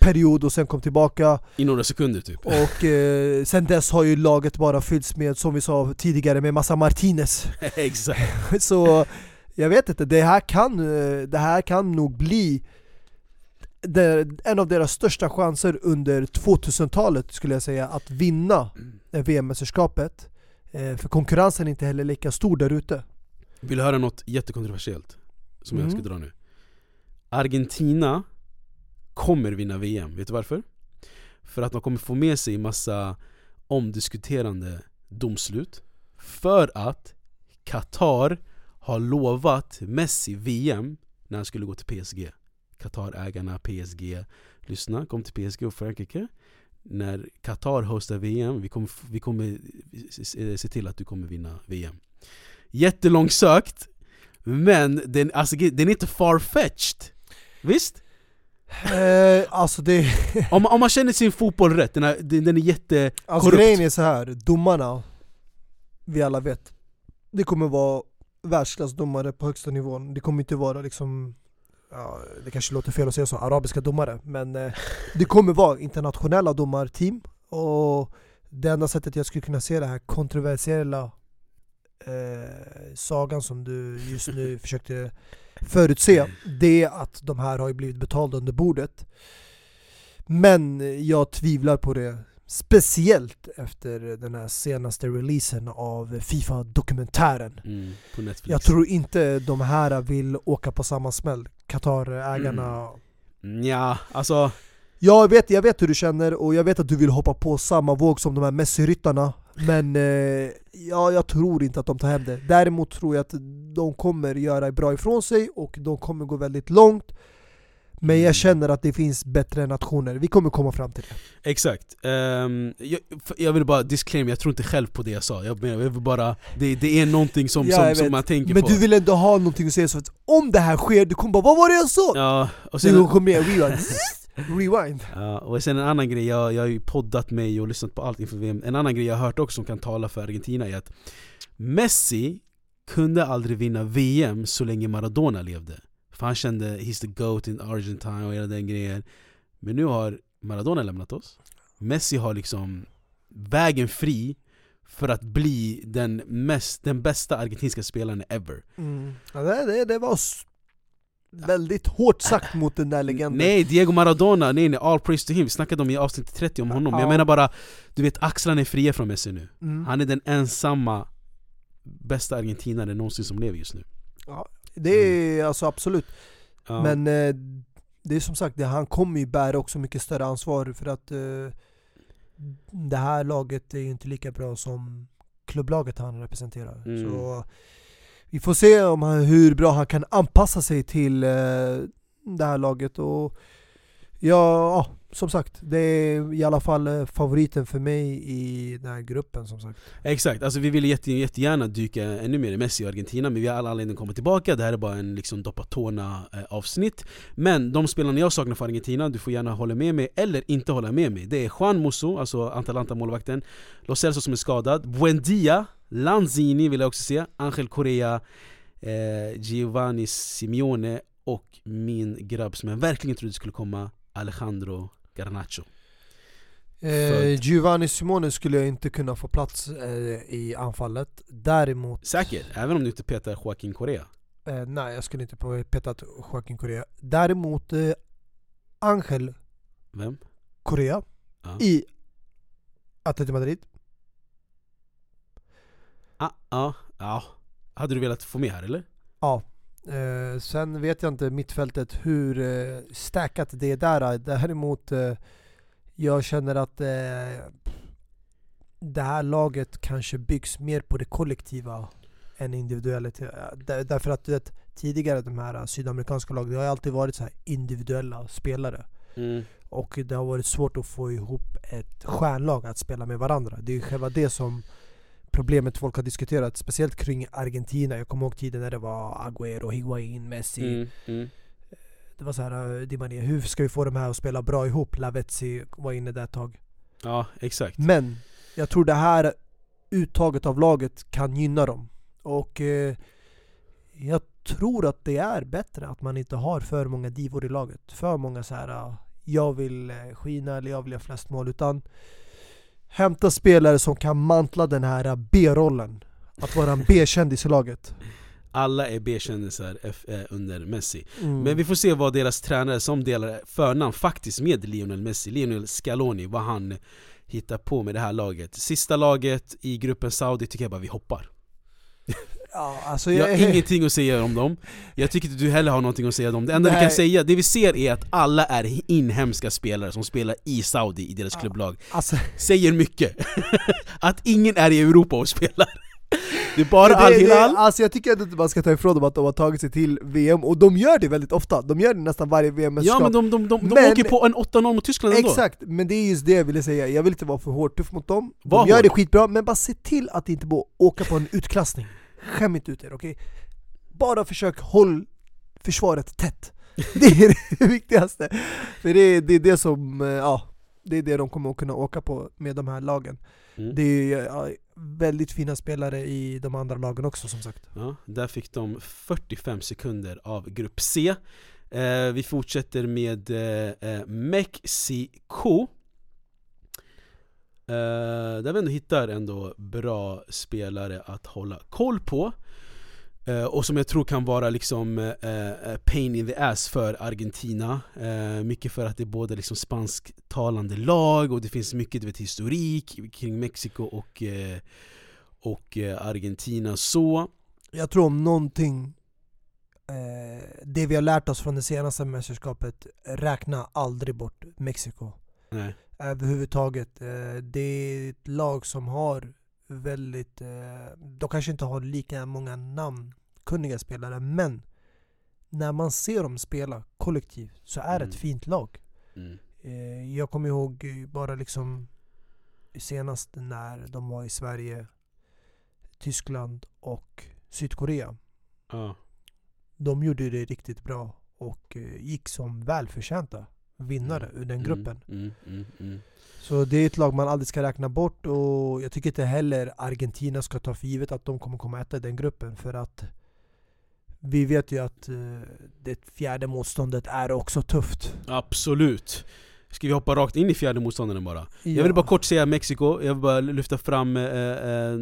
[SPEAKER 2] period och sen kom tillbaka.
[SPEAKER 1] I några sekunder typ.
[SPEAKER 2] Och eh, sen dess har ju laget bara fyllts med, som vi sa tidigare, med massa Martinez. *laughs*
[SPEAKER 1] Exakt. *laughs*
[SPEAKER 2] Så jag vet inte, det här kan, eh, det här kan nog bli en av deras största chanser under 2000-talet skulle jag säga, att vinna VM-mästerskapet. Eh, För konkurrensen är inte heller lika stor där ute.
[SPEAKER 1] Vill du höra något jättekontroversiellt? Som jag
[SPEAKER 2] Mm.
[SPEAKER 1] ska dra nu. Argentina kommer vinna VM, vet du varför? För att de kommer få med sig massa omdiskuterande domslut För att Qatar har lovat Messi VM när han skulle gå till PSG Qatar-ägarna, PSG Lyssna, kom till PSG och Frankrike När Qatar hostar VM, vi kommer, vi kommer se till att du kommer vinna VM Jättelångsökt Men den, alltså, den är inte farfetched Visst?
[SPEAKER 2] Eh, alltså det, *laughs*
[SPEAKER 1] Om, man- om man känner sin fotboll rätt, den är, den, den är jätte...
[SPEAKER 2] alltså grejen är så här. domarna, vi alla vet, det kommer vara världsklassdomare på högsta nivån. Det kommer inte vara liksom, ja, det kanske låter fel att säga så, arabiska domare. Men eh, det kommer vara internationella domarteam. Och det enda sättet jag skulle kunna se det här kontroversiella eh, sagan som du just nu *laughs* försökte förutse, det är att de här har ju blivit betalda under bordet. Men jag tvivlar på det. Speciellt efter den här senaste releasen av Fifa-dokumentären.
[SPEAKER 1] Mm,
[SPEAKER 2] Jag tror inte de här vill åka på samma smäll. Qatar-ägarna.
[SPEAKER 1] Ja, alltså...
[SPEAKER 2] Jag, vet, jag vet hur du känner och jag vet att du vill hoppa på samma våg som de här Messi-ryttarna. Men eh, ja, jag tror inte att de tar hem det. Däremot tror jag att de kommer göra bra ifrån sig och de kommer gå väldigt långt. Men
[SPEAKER 1] Mm.
[SPEAKER 2] jag känner att det finns bättre nationer. Vi kommer komma fram till det.
[SPEAKER 1] Exakt. Ehm, jag, jag vill bara disclaim, jag tror inte själv på det jag sa. Jag, menar, jag vill bara, det, det är någonting som,
[SPEAKER 2] Ja,
[SPEAKER 1] som, som man tänker
[SPEAKER 2] Men
[SPEAKER 1] på.
[SPEAKER 2] du vill ändå ha någonting att säga så att om det här sker, du kommer bara 'Vad var det jag sa?'
[SPEAKER 1] Ja, och
[SPEAKER 2] Sen, du kommer med rewind. *laughs* rewind.
[SPEAKER 1] ja, och sen en annan grej, jag, jag har ju poddat mig och lyssnat på allt inför VM. En annan grej jag har hört också som kan tala för Argentina är att Messi kunde aldrig vinna VM så länge Maradona levde. För han kände he's the GOAT in Argentina och hela den grejen. Men nu har Maradona lämnat oss. Messi har liksom vägen fri för att bli den, mest, den bästa argentinska spelaren ever.
[SPEAKER 2] Mm. Ja, det, det, det var väldigt hårt sagt mot den där legenden.
[SPEAKER 1] Nej, Diego Maradona, nej nej, all praise to him. Vi snackade om i avsnitt 30 om honom.
[SPEAKER 2] Ja.
[SPEAKER 1] Jag menar bara, du vet axlarna är fria från Messi nu.
[SPEAKER 2] Mm.
[SPEAKER 1] Han är den ensamma bästa argentinaren någonsin som lever just nu.
[SPEAKER 2] Det är alltså absolut.
[SPEAKER 1] Ja.
[SPEAKER 2] Men eh, det är som sagt, det, han kommer ju bära också mycket större ansvar för att eh, det här laget är ju inte lika bra som klubblaget han representerar.
[SPEAKER 1] Mm.
[SPEAKER 2] Så vi får se om han, hur bra han kan anpassa sig till eh, det här laget. Och ja, ja, som sagt, det är i alla fall eh, favoriten för mig i den här gruppen som sagt.
[SPEAKER 1] Exakt, alltså vi vill jätte, jättegärna dyka ännu mer i Messi och Argentina Men vi har alla anledning att komma tillbaka, det här är bara en liksom doppa-tårna-avsnitt eh, Men de spelarna jag saknar för Argentina, du får gärna hålla med mig eller inte hålla med mig. Det är Juan Musso, alltså Atalanta-målvakten. Lo Celso som är skadad, Buendia, Lanzini vill jag också se. Angel Correa, eh, Giovanni Simeone och min grabb som jag verkligen trodde skulle komma. Alejandro Garnacho
[SPEAKER 2] Eh. Giovanni Simone skulle jag inte kunna få plats eh, i anfallet. Däremot,
[SPEAKER 1] Säker, även om du inte petar Joaquin Correa
[SPEAKER 2] eh, nej jag skulle inte på petat Joaquin Correa. Däremot eh, Angel
[SPEAKER 1] Vem?
[SPEAKER 2] Correa
[SPEAKER 1] Ja.
[SPEAKER 2] i Atletico Madrid.
[SPEAKER 1] Ah, ja, ja. Hade du velat få med här eller?
[SPEAKER 2] Ja. Eh, sen vet jag inte mittfältet hur eh, stackat det är där. Däremot eh, jag känner att eh, det här laget kanske byggs mer på det kollektiva än individualitet. Där, därför att du vet, tidigare de här sydamerikanska lagen, det har alltid varit så här individuella spelare.
[SPEAKER 1] Mm.
[SPEAKER 2] Och det har varit svårt att få ihop ett stjärnlag att spela med varandra. Det är ju själva det som problemet folk har diskuterat, speciellt kring Argentina. Jag kommer ihåg tiden när det var Agüero, Higuain, Messi.
[SPEAKER 1] Mm. Mm.
[SPEAKER 2] Det var så här, Di Maria, hur ska vi få de här att spela bra ihop? Lavetzi var inne där ett tag.
[SPEAKER 1] Ja, exakt.
[SPEAKER 2] Men jag tror det här uttaget av laget kan gynna dem. Och eh, jag tror att det är bättre att man inte har för många divor i laget. För många så här jag vill eh, skina eller jag vill göra flest mål. Utan hämta spelare som kan mantla den här B-rollen. Att vara en B-kändis i laget.
[SPEAKER 1] Alla är B-kändisar eh, under Messi.
[SPEAKER 2] Mm.
[SPEAKER 1] Men vi får se vad deras tränare som delar förnamn faktiskt med Lionel Messi, Lionel Scaloni, vad han hittar på med det här laget. Sista laget i gruppen Saudi tycker jag bara vi hoppar.
[SPEAKER 2] Ja, alltså
[SPEAKER 1] jag,
[SPEAKER 2] jag,
[SPEAKER 1] har ingenting att säga om dem, jag tycker inte du heller har någonting att säga om dem. Det enda Nej. vi kan säga, det vi ser är att alla är inhemska spelare som spelar i Saudi, i deras ja, klubblag.
[SPEAKER 2] alltså.
[SPEAKER 1] Säger mycket! *laughs* att ingen är i Europa och spelar. Det är bara Al-Hilal.
[SPEAKER 2] Alltså jag tycker inte man ska ta ifrån dem att de har tagit sig till VM, och de gör det väldigt ofta, de gör det nästan varje VM-mästerskap
[SPEAKER 1] Ja men de, de, de, de åker på en 8-0 mot Tyskland ändå.
[SPEAKER 2] Exakt, men det är just det jag ville säga, jag vill inte vara för hårt tuff mot dem. De Var gör hård. det skitbra, men bara se till att inte bara åka på en utklassning Skäm inte ut er, okej? Okay? Bara försök håll försvaret tätt Det är det *laughs* viktigaste För det är, det är det som, eh, ja, det är det de kommer att kunna åka på med de här lagen mm. Det är ja, väldigt fina spelare i de andra lagen också som sagt
[SPEAKER 1] Ja, där fick de 45 sekunder av grupp C eh, Vi fortsätter med eh, eh där vi ändå hittar ändå bra spelare att hålla koll på. Uh, Och som jag tror kan vara liksom uh, pain in the ass för Argentina. Mycket för att det är både liksom spansktalande lag och det finns mycket du vet, historik kring Mexiko och, och Argentina. Så
[SPEAKER 2] Jag tror om någonting Det vi har lärt oss från det senaste mästerskapet Räkna aldrig bort Mexiko
[SPEAKER 1] Nej
[SPEAKER 2] överhuvudtaget. Eh, det är ett lag som har väldigt, eh, de kanske inte har lika många namnkunniga spelare men när man ser dem spela kollektivt så är det mm. ett fint lag.
[SPEAKER 1] Mm.
[SPEAKER 2] Eh, jag kommer ihåg bara liksom senast när de var i Sverige, Tyskland och Sydkorea.
[SPEAKER 1] Ja.
[SPEAKER 2] De gjorde det riktigt bra och gick som välförtjänta vinnare mm. ur den gruppen.
[SPEAKER 1] Mm, mm, mm,
[SPEAKER 2] så det är ett lag man aldrig ska räkna bort och jag tycker inte heller Argentina ska ta för givet att de kommer komma etta i den gruppen för att vi vet ju att uh, det fjärde motståndet är också tufft.
[SPEAKER 1] Absolut! Ska vi hoppa rakt in i fjärde motståndaren bara? Ja. Jag vill bara kort säga Mexiko, jag vill bara lyfta fram eh, eh,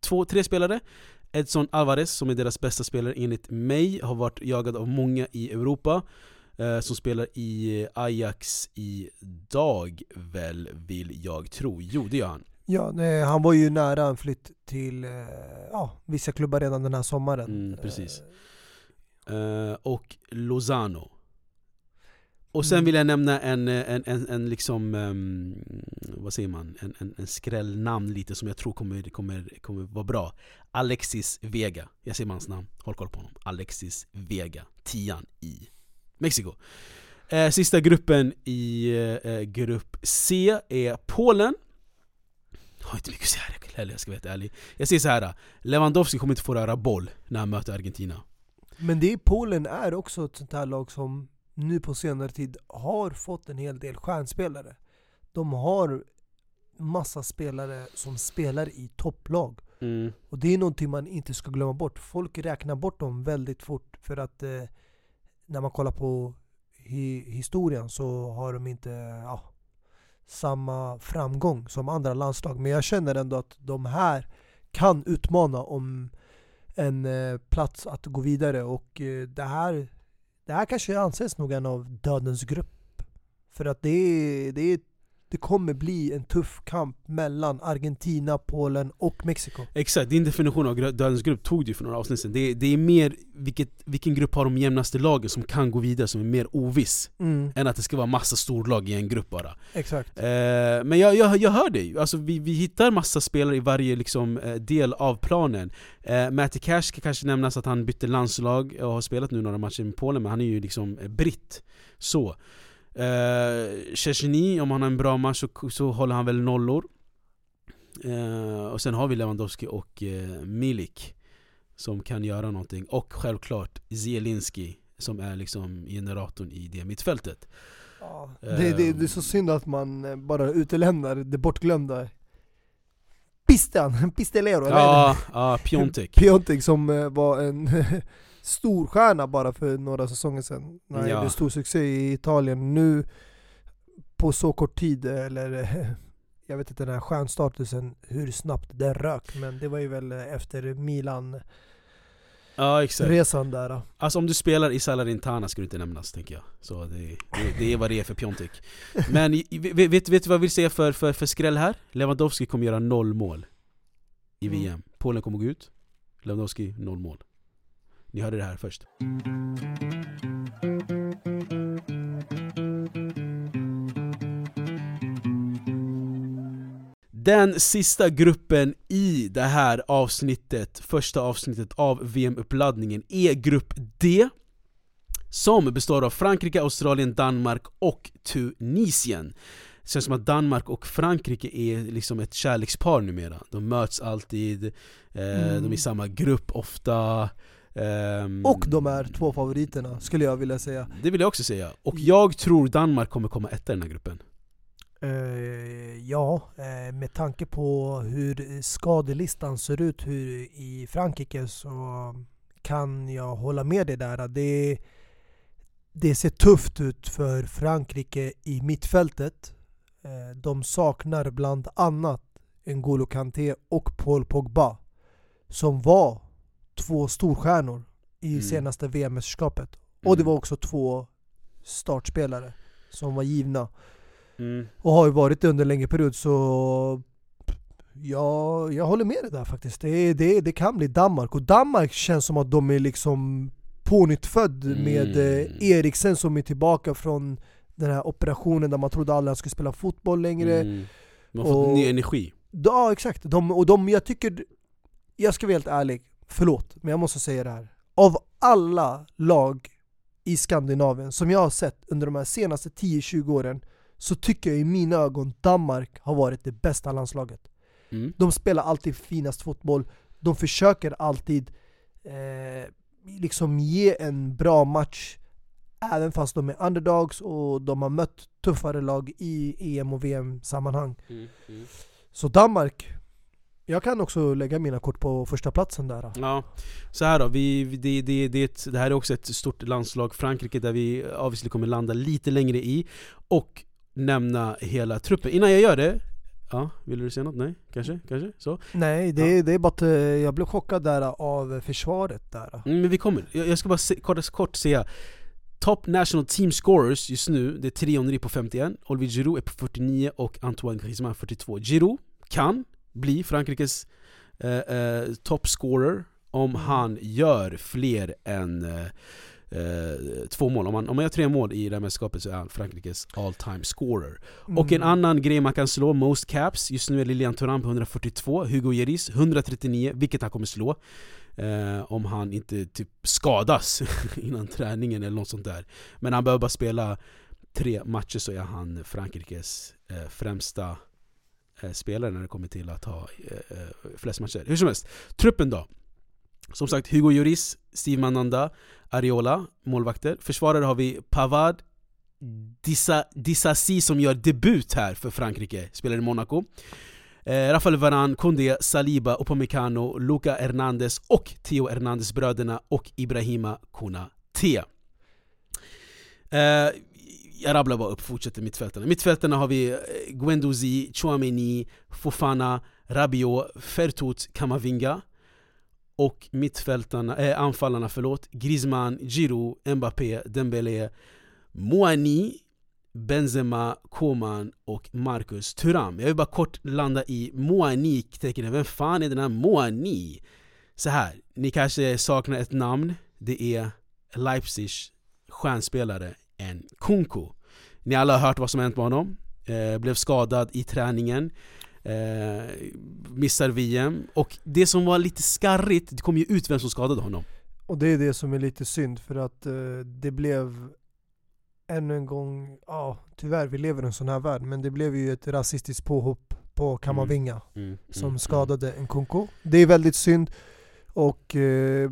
[SPEAKER 1] två, tre spelare Edson Alvarez som är deras bästa spelare enligt mig, har varit jagad av många i Europa eh, som spelar i Ajax idag väl, vill jag tro. Jo, det gör han.
[SPEAKER 2] Ja, nej, han var ju nära en flytt till eh, ja, vissa klubbar redan den här sommaren.
[SPEAKER 1] Mm, precis. Eh, och Lozano. Och sen mm. vill jag nämna en, en, en, en liksom, um, vad säger man, en, en, en skrällnamn lite som jag tror kommer, kommer, kommer vara bra Alexis Vega, jag säger hans namn, håll koll på honom Alexis Vega, tian i Mexiko. Eh, sista gruppen i eh, grupp C är Polen. Jag har inte mycket att säga heller, jag ska vara ärlig. Jag säger så här. Lewandowski kommer inte få röra boll när han möter Argentina.
[SPEAKER 2] Men det är, Polen är också ett sånt här lag som nu på senare tid har fått en hel del stjärnspelare. De har massa spelare som spelar i topplag.
[SPEAKER 1] Mm.
[SPEAKER 2] Och det är någonting man inte ska glömma bort. Folk räknar bort dem väldigt fort för att eh, när man kollar på hi historien så har de inte ja, samma framgång som andra landslag. Men jag känner ändå att de här kan utmana om en eh, plats att gå vidare och eh, det här det här kanske anses nog en av dödens grupp. För att det är, det är det kommer bli en tuff kamp mellan Argentina, Polen och Mexiko.
[SPEAKER 1] Exakt, din definition av dödens grupp tog du för några avsnitt sedan. Det, det är mer vilket, vilken grupp har de jämnaste lagen som kan gå vidare, som är mer oviss.
[SPEAKER 2] Mm,
[SPEAKER 1] Än att det ska vara massa storlag i en grupp bara.
[SPEAKER 2] exakt.
[SPEAKER 1] Eh, men jag, jag, jag hör dig, alltså, vi, vi hittar massa spelare i varje liksom, eh, del av planen. Eh, Matty Cash ska kanske nämnas att han bytte landslag och har spelat nu några matcher med Polen, men han är ju liksom eh, britt. Så. Eh, Szczesny, om han har en bra match så, så håller han väl nollor. Eh, och sen har vi Lewandowski och eh, Milik som kan göra någonting. Och självklart Zielinski som är liksom generatorn i det mittfältet.
[SPEAKER 2] Ja, det, det, det är så synd att man eh, bara utelämnar det bortglömda Pistan, *laughs* Pistolero, eller
[SPEAKER 1] Ja, ja Piontek.
[SPEAKER 2] Piontek som eh, var en *laughs* stor stjärna bara för några säsonger sedan. När han
[SPEAKER 1] Ja.
[SPEAKER 2] gjorde stor succé i Italien. Nu på så kort tid, eller *laughs* jag vet inte den här stjärnstatusen, hur snabbt den rök. Men det var ju väl efter Milan-resan
[SPEAKER 1] Ja exakt.
[SPEAKER 2] där.
[SPEAKER 1] Alltså om du spelar i Salernitana ska du inte nämnas tänker jag. Så det, det, det är vad det är för Piontek. Men vet, vet, vet du vad vill säga för, för, för skräll här? Lewandowski kommer göra noll mål i
[SPEAKER 2] Mm.
[SPEAKER 1] VM. Polen kommer gå ut, Lewandowski noll mål. Ni hörde det här först. Den sista gruppen i det här avsnittet, första avsnittet av VM-uppladdningen, är grupp D som består av Frankrike, Australien, Danmark och Tunisien. Det känns som att Danmark och Frankrike är liksom ett kärlekspar numera. De möts alltid, eh,
[SPEAKER 2] Mm.
[SPEAKER 1] de är i samma grupp ofta. Ehm,
[SPEAKER 2] Och de är två favoriterna, skulle jag vilja säga.
[SPEAKER 1] Det vill jag också säga. Och jag tror Danmark kommer komma etta i den här gruppen.
[SPEAKER 2] Eh, ja, eh, med tanke på hur skadelistan ser ut hur, i Frankrike så kan jag hålla med dig där. Det, det ser tufft ut för Frankrike i mittfältet. Eh, de saknar bland annat N'Golo Kanté och Paul Pogba som var två storstjärnor i
[SPEAKER 1] Mm.
[SPEAKER 2] senaste VM-mästerskapet. Och det var också två startspelare som var givna
[SPEAKER 1] Mm.
[SPEAKER 2] och har ju varit det under en längre period så Ja, jag håller med dig där faktiskt. Det, det, det kan bli Danmark och Danmark känns som att de är liksom pånyttfödd med
[SPEAKER 1] Mm.
[SPEAKER 2] eh, Eriksen som är tillbaka från den här operationen där man trodde aldrig han skulle spela fotboll längre.
[SPEAKER 1] Mm. De har fått ny energi.
[SPEAKER 2] Ja exakt, de, och de, jag tycker, jag ska vara helt ärlig, förlåt, men jag måste säga det här. Av alla lag i Skandinavien som jag har sett under de här senaste 10-20 åren så tycker jag i mina ögon Danmark har varit det bästa landslaget.
[SPEAKER 1] Mm.
[SPEAKER 2] De spelar alltid finast fotboll, de försöker alltid eh, liksom ge en bra match även fast de är underdogs och de har mött tuffare lag i EM och VM-sammanhang.
[SPEAKER 1] Mm. Mm.
[SPEAKER 2] Så Danmark, jag kan också lägga mina kort på första platsen där.
[SPEAKER 1] Ja, så här då, vi, det, det, det, ett, det här är också ett stort landslag, Frankrike, där vi obviously kommer landa lite längre i Och nämna hela truppen. Innan jag gör det, ja, vill du säga något? Nej? Kanske? Kanske? Så?
[SPEAKER 2] Nej, det, det är bara att eh, jag blev chockad där av försvaret där.
[SPEAKER 1] Mm, men vi kommer. Jag, jag ska bara se, kort, kort säga Top National Team Scorers just nu, det är Thierry Henry på 51, Olivier Giroud är på 49 och Antoine Griezmann 42 Giroud kan bli Frankrikes eh, eh, toppscorer om
[SPEAKER 2] Mm.
[SPEAKER 1] han gör fler än eh, eh, två mål. Om han, om han gör tre mål i det här mästerskapet så är han Frankrikes all time scorer. Och en
[SPEAKER 2] Mm.
[SPEAKER 1] annan grej man kan slå, most caps, just nu är Lilian Thuram på 142, Hugo Lloris 139, vilket han kommer slå. Eh, om han inte typ skadas *laughs* innan träningen eller något sånt där. Men han behöver bara spela tre matcher så är han Frankrikes eh, främsta Eh, spelare när det kommer till att ha eh, eh, flest matcher. Hur som helst, truppen då. Som sagt, Hugo Lloris, Steve Mananda, Ariola, målvakter. Försvarare har vi Pavard, Disa, Disasi som gör debut här för Frankrike, spelar i Monaco. Eh, Rafael Varane, Koundé, Saliba, Upamecano, Luca Hernandez och Theo Hernandez bröderna och Ibrahima Konate. Eh, jag rabblar bara upp, fortsätter mittfältarna. Mittfältarna har vi Gwendozi, Guendouzi, Chouameni, Fofana, Rabiot, Fertut, Kamavinga. Och mittfältarna, äh, anfallarna, förlåt, Griezmann, Giroud, Mbappé, Dembélé, Moani, Benzema, Koman och Marcus Thuram. Jag vill bara kort landa i Moani, tänker vem fan är den här Moani? Så här, ni kanske saknar ett namn, det är Leipzigs stjärnspelare en Kunku. Ni alla har hört vad som hänt med honom, eh, blev skadad i träningen eh, Missar VM, och det som var lite skarrigt, det kom ju ut vem som skadade honom
[SPEAKER 2] Och det är det som är lite synd för att eh, det blev ännu en gång, ja tyvärr vi lever i en sån här värld, men det blev ju ett rasistiskt påhopp på Kamavinga
[SPEAKER 1] mm, mm,
[SPEAKER 2] som
[SPEAKER 1] mm.
[SPEAKER 2] skadade en Kunko. Det är väldigt synd och eh,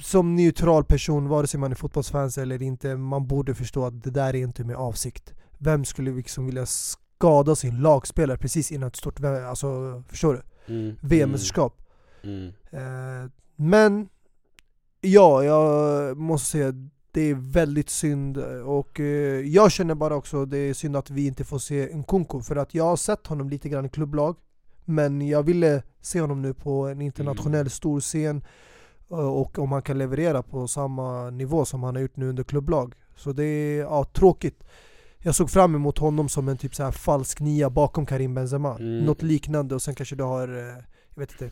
[SPEAKER 2] som neutral person, vare sig man är fotbollsfans eller inte, man borde förstå att det där är inte med avsikt. Vem skulle liksom vilja skada sin lagspelare precis innan ett stort, alltså förstår du?
[SPEAKER 1] Mm,
[SPEAKER 2] VM-mästerskap.
[SPEAKER 1] mm,
[SPEAKER 2] Eh, men ja, jag måste säga det är väldigt synd och eh, jag känner bara också det är synd att vi inte får se Nkunku för att jag har sett honom lite grann i klubblag men jag ville se honom nu på en internationell
[SPEAKER 1] Mm.
[SPEAKER 2] stor scen och om han kan leverera på samma nivå som han har gjort nu under klubblag. Så det är ja, tråkigt. Jag såg fram emot honom som en typ så här falsk nia bakom Karim Benzema.
[SPEAKER 1] Mm.
[SPEAKER 2] Något liknande och sen kanske du har, eh, jag vet inte, eh,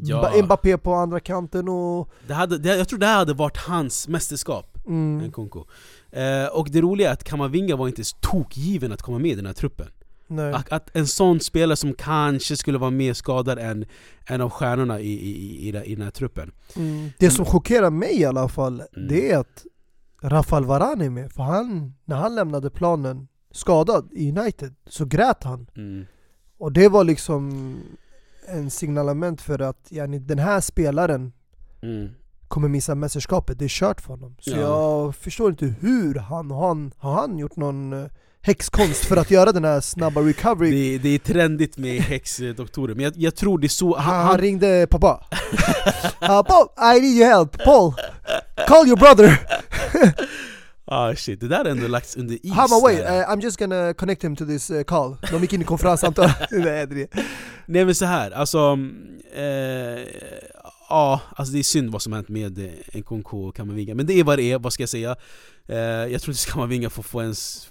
[SPEAKER 1] Ja.
[SPEAKER 2] Mba- Mbappé på andra kanten och...
[SPEAKER 1] Det hade, det, jag tror det här hade varit hans mästerskap,
[SPEAKER 2] Mm,
[SPEAKER 1] Nkunku. Eh, och det roliga är att Kamavinga var inte tokgiven att komma med i den här truppen.
[SPEAKER 2] Nej.
[SPEAKER 1] Att, att en sån spelare som kanske skulle vara mer skadad än en av stjärnorna i, i, i, i den här truppen.
[SPEAKER 2] Mm. Det som chockerar mig i alla fall,
[SPEAKER 1] Mm.
[SPEAKER 2] det är att Rafael Varane är med. För han, när han lämnade planen skadad i United, så grät han.
[SPEAKER 1] Mm.
[SPEAKER 2] Och det var liksom en signalement för att yani, den här spelaren
[SPEAKER 1] Mm.
[SPEAKER 2] kommer missa mästerskapet, det är kört för honom. Så
[SPEAKER 1] Ja.
[SPEAKER 2] jag förstår inte hur han, har han, har han gjort någon eh, häxkonst för att göra den här snabba recovery?
[SPEAKER 1] Det, det är trendigt med häxdoktorer, men jag, jag tror det är så...
[SPEAKER 2] Han,
[SPEAKER 1] Han,
[SPEAKER 2] han ringde pappa. *laughs* uh, Paul, I need your help. Paul, call your brother. *laughs*
[SPEAKER 1] ah shit, det där har ändå lagts under is.
[SPEAKER 2] Han bara wait, uh, I'm just gonna connect him to this uh, call. De gick in i konferenssamtal. *laughs* Nej,
[SPEAKER 1] men så här, alltså... Eh, ja, alltså det är synd vad som hänt med eh, Nkunku och Kamavinga, men det är vad det är, vad ska jag säga? Eh, jag tror inte Kamavinga får få ens...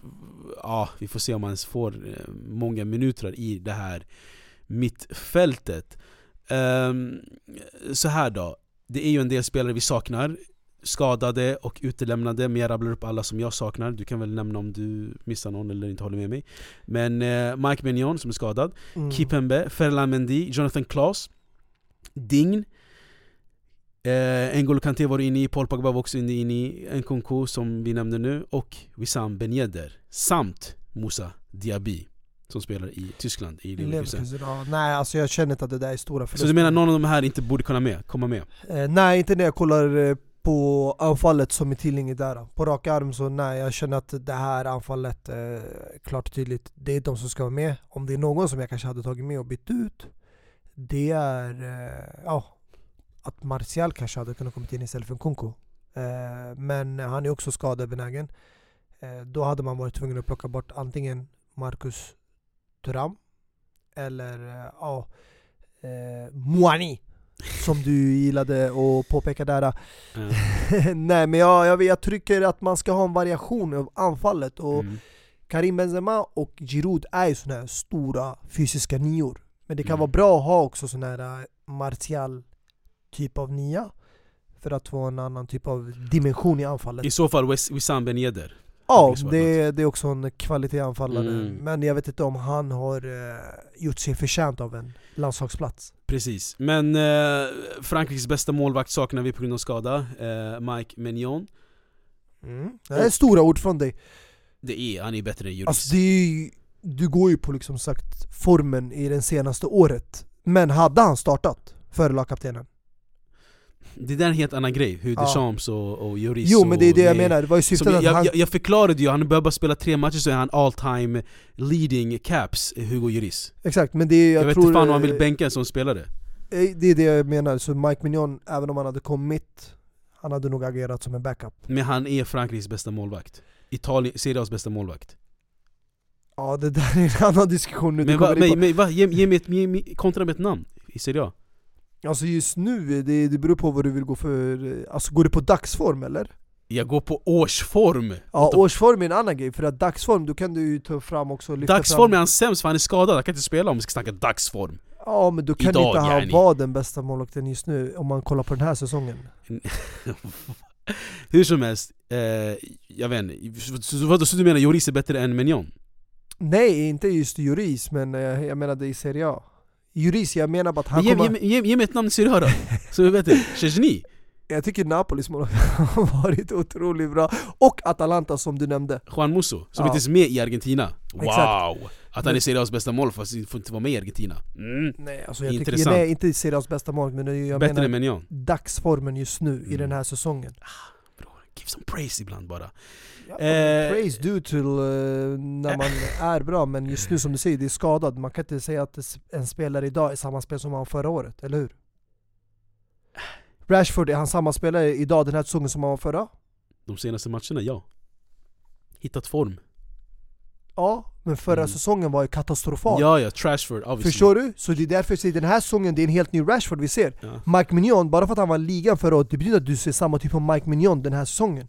[SPEAKER 1] Ja, vi får se om han ens får eh, många minuter i det här mittfältet. Ehm, så här då, det är ju en del spelare vi saknar. Skadade och utelämnade, men jag rabblar upp alla som jag saknar. Du kan väl nämna om du missar någon eller inte håller med mig. Men eh, Mike Mignon som är skadad.
[SPEAKER 2] Mm.
[SPEAKER 1] Kipembe, Ferland Mendy, Jonathan Klaus Dign eh, N'Golo Kanté var inne i, Paul Pogba var också inne i Nkunku som vi nämnde nu och Wissam Ben Yedder Samt Moussa Diaby Som spelar i Tyskland, i Leverkusen
[SPEAKER 2] ja. Nej alltså jag känner inte att det där är stora
[SPEAKER 1] Så du menar någon av de här inte borde kunna med, komma med?
[SPEAKER 2] Eh, nej, inte när jag kollar eh, på anfallet som är tillgängligt där. På rak arm så nej, jag känner att det här anfallet, eh, klart och tydligt, det är de som ska vara med. Om det är någon som jag kanske hade tagit med och bytt ut, det är eh, ja, att Martial kanske hade kunnat komma in istället för Nkunku. Eh, men han är också skadebenägen. Eh, då hade man varit tvungen att plocka bort antingen Marcus Thuram eller eh, ja, eh, Moani som du gillade att påpeka där.
[SPEAKER 1] Eh, *laughs*
[SPEAKER 2] Nej men jag, jag, jag tycker att man ska ha en variation av anfallet och
[SPEAKER 1] mm.
[SPEAKER 2] Karim Benzema och Giroud är ju såna här stora fysiska nior. Men det kan
[SPEAKER 1] Mm.
[SPEAKER 2] vara bra att ha också sån här Martial typ av nia för att få en annan typ av dimension i anfallet.
[SPEAKER 1] I så fall Wissam Ben Yedder
[SPEAKER 2] Ja, det, det är också en kvalitetsanfallare.
[SPEAKER 1] Mm.
[SPEAKER 2] Men jag vet inte om han har eh, gjort sig förtjänt av en landslagsplats.
[SPEAKER 1] Precis, men eh, Frankrikes bästa målvakt saknar vi på grund av skada, eh, Mike Mignon
[SPEAKER 2] Mm. Det är stora ord från dig.
[SPEAKER 1] Det är, han är bättre än Juris
[SPEAKER 2] Alltså det är, du går ju på liksom sagt formen i det senaste året. Men hade han startat före lagkaptenen?
[SPEAKER 1] Det där är en helt annan grej, hur
[SPEAKER 2] Ja.
[SPEAKER 1] Deschamps och, och Juris
[SPEAKER 2] Jo men det är det jag menar, det var ju syftet
[SPEAKER 1] jag,
[SPEAKER 2] att
[SPEAKER 1] jag,
[SPEAKER 2] han...
[SPEAKER 1] jag, jag förklarade ju, han behöver bara spela tre matcher så är han all time leading caps, Hugo Juris
[SPEAKER 2] Exakt, men det är,
[SPEAKER 1] Jag,
[SPEAKER 2] jag,
[SPEAKER 1] vet
[SPEAKER 2] tror...
[SPEAKER 1] inte fan om han vill
[SPEAKER 2] eh,
[SPEAKER 1] bänka en sån spelare.
[SPEAKER 2] eh, Det är det jag menar, så Mike Mignon, även om han hade kommit, han hade nog agerat som en backup.
[SPEAKER 1] Men han är Frankrikes bästa målvakt. Italien, Serie A's bästa målvakt.
[SPEAKER 2] Ja det där är en annan diskussion nu,
[SPEAKER 1] Men, va, men, men va, ge, ge mig ett, ge, mig- kontra med ett namn i Serie A
[SPEAKER 2] Alltså just nu, det, det beror på vad du vill gå för, alltså går du på dagsform eller?
[SPEAKER 1] Jag går på årsform!
[SPEAKER 2] Ja, årsform är en annan grej, för att dagsform, då kan du ju ta fram också lyfta
[SPEAKER 1] Dagsform är
[SPEAKER 2] fram...
[SPEAKER 1] han sämst för han är skadad, han kan inte spela om vi ska snacka dagsform
[SPEAKER 2] Ja men då kan
[SPEAKER 1] Idag,
[SPEAKER 2] inte han
[SPEAKER 1] yani.
[SPEAKER 2] vara den bästa målvakten just nu, om man kollar på den här säsongen *laughs*
[SPEAKER 1] Hur som helst, eh, jag vet inte, så, du menar Lloris är bättre än Mignon?
[SPEAKER 2] Nej, inte just Juris, men eh, jag menade i Serie A Juris, jag menar bara att han
[SPEAKER 1] Ge,
[SPEAKER 2] kommer...
[SPEAKER 1] ge, ge, ge mig ett namn i Serie A då, så vi vet det, Chesney?
[SPEAKER 2] Jag tycker Napolis har *laughs* varit otroligt bra, och Atalanta som du nämnde
[SPEAKER 1] Juan Musso, som
[SPEAKER 2] Ja.
[SPEAKER 1] inte ens är med i Argentina Wow!
[SPEAKER 2] Exakt.
[SPEAKER 1] Att han är Serie A's bästa mål fast han får inte vara med i Argentina mm.
[SPEAKER 2] Nej, alltså jag tycker,
[SPEAKER 1] Intressant.
[SPEAKER 2] nej, inte Serie A's bästa mål, men jag
[SPEAKER 1] Bättre
[SPEAKER 2] menar
[SPEAKER 1] än
[SPEAKER 2] dagsformen just nu i
[SPEAKER 1] Mm.
[SPEAKER 2] den här säsongen
[SPEAKER 1] Bror, Give some praise ibland bara
[SPEAKER 2] ja,
[SPEAKER 1] Eh,
[SPEAKER 2] Praise due till eh, när man *laughs* är bra, men just nu som du säger, det är skadad Man kan inte säga att en spelare idag är samma spel som han förra året, eller hur? Rashford, är han samma spelare idag den här säsongen som han var förra?
[SPEAKER 1] De senaste matcherna, ja Hittat form
[SPEAKER 2] Ja, men förra
[SPEAKER 1] Mm.
[SPEAKER 2] säsongen var ju katastrofal
[SPEAKER 1] Ja ja, Trashford obviously
[SPEAKER 2] Förstår du? Så det är därför jag säger den här säsongen, det är en helt ny Rashford vi ser
[SPEAKER 1] ja.
[SPEAKER 2] Mike Mignon, bara för att han var ligan förra året, det betyder att du ser samma typ av Mike Mignon den här säsongen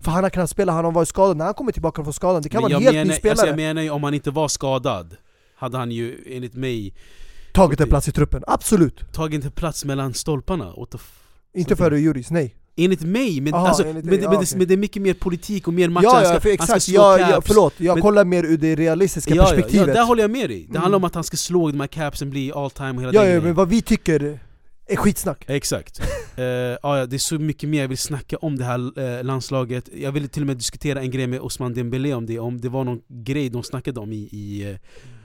[SPEAKER 2] För han har kunnat spela, han har varit skadad, när han kommer tillbaka från skadan, det kan
[SPEAKER 1] Men
[SPEAKER 2] vara en helt ny
[SPEAKER 1] menar,
[SPEAKER 2] spelare.
[SPEAKER 1] alltså jag menar ju om han inte var skadad Hade han ju enligt mig
[SPEAKER 2] Tagit en plats i truppen, absolut!
[SPEAKER 1] tagit en plats mellan stolparna. What the
[SPEAKER 2] Inte före Juris, nej.
[SPEAKER 1] Enligt mig, men,
[SPEAKER 2] Aha,
[SPEAKER 1] alltså,
[SPEAKER 2] enligt
[SPEAKER 1] men,
[SPEAKER 2] dig,
[SPEAKER 1] men,
[SPEAKER 2] ja,
[SPEAKER 1] det, men det är mycket mer politik och mer matcher,
[SPEAKER 2] Ja, ja, för
[SPEAKER 1] han ska
[SPEAKER 2] exakt,
[SPEAKER 1] slå
[SPEAKER 2] ja, ja,
[SPEAKER 1] caps.
[SPEAKER 2] förlåt, jag
[SPEAKER 1] Men-
[SPEAKER 2] kollar mer ur det realistiska
[SPEAKER 1] ja, ja,
[SPEAKER 2] perspektivet
[SPEAKER 1] ja, där håller jag med dig, det
[SPEAKER 2] Mm.
[SPEAKER 1] handlar om att han ska slå de här capsen, bli all time och hela
[SPEAKER 2] ja,
[SPEAKER 1] den
[SPEAKER 2] ja,
[SPEAKER 1] grejen.
[SPEAKER 2] men vad vi tycker skitsnack
[SPEAKER 1] Exakt. Eh, ja, det är så mycket mer jag vill snacka om det här eh, landslaget. Jag ville till och med diskutera en grej med Osman Dembélé om det, om det var någon grej de snackade om i, i eh,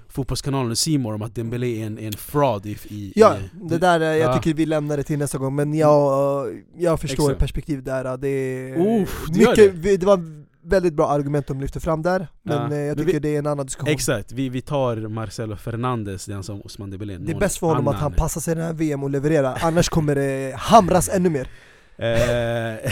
[SPEAKER 1] Fotbollskanalen Simor om att Dembélé är en, en fraud i, i
[SPEAKER 2] Ja,
[SPEAKER 1] i,
[SPEAKER 2] det där, jag
[SPEAKER 1] Ja.
[SPEAKER 2] tycker vi lämnar det till nästa gång, men jag, jag förstår
[SPEAKER 1] Exakt.
[SPEAKER 2] perspektivet där Det är
[SPEAKER 1] gör
[SPEAKER 2] mycket,
[SPEAKER 1] det.
[SPEAKER 2] det var väldigt bra argument de lyfte fram där, men
[SPEAKER 1] Ja.
[SPEAKER 2] eh, jag tycker
[SPEAKER 1] vi-
[SPEAKER 2] det är en annan diskussion
[SPEAKER 1] Exakt, vi, vi tar Marcelo Fernandes, den som Osman Dembélé
[SPEAKER 2] Det är bäst för honom att han
[SPEAKER 1] annan.
[SPEAKER 2] passar sig i den här VM och levererar, annars kommer det hamras ännu mer
[SPEAKER 1] Eh, *laughs*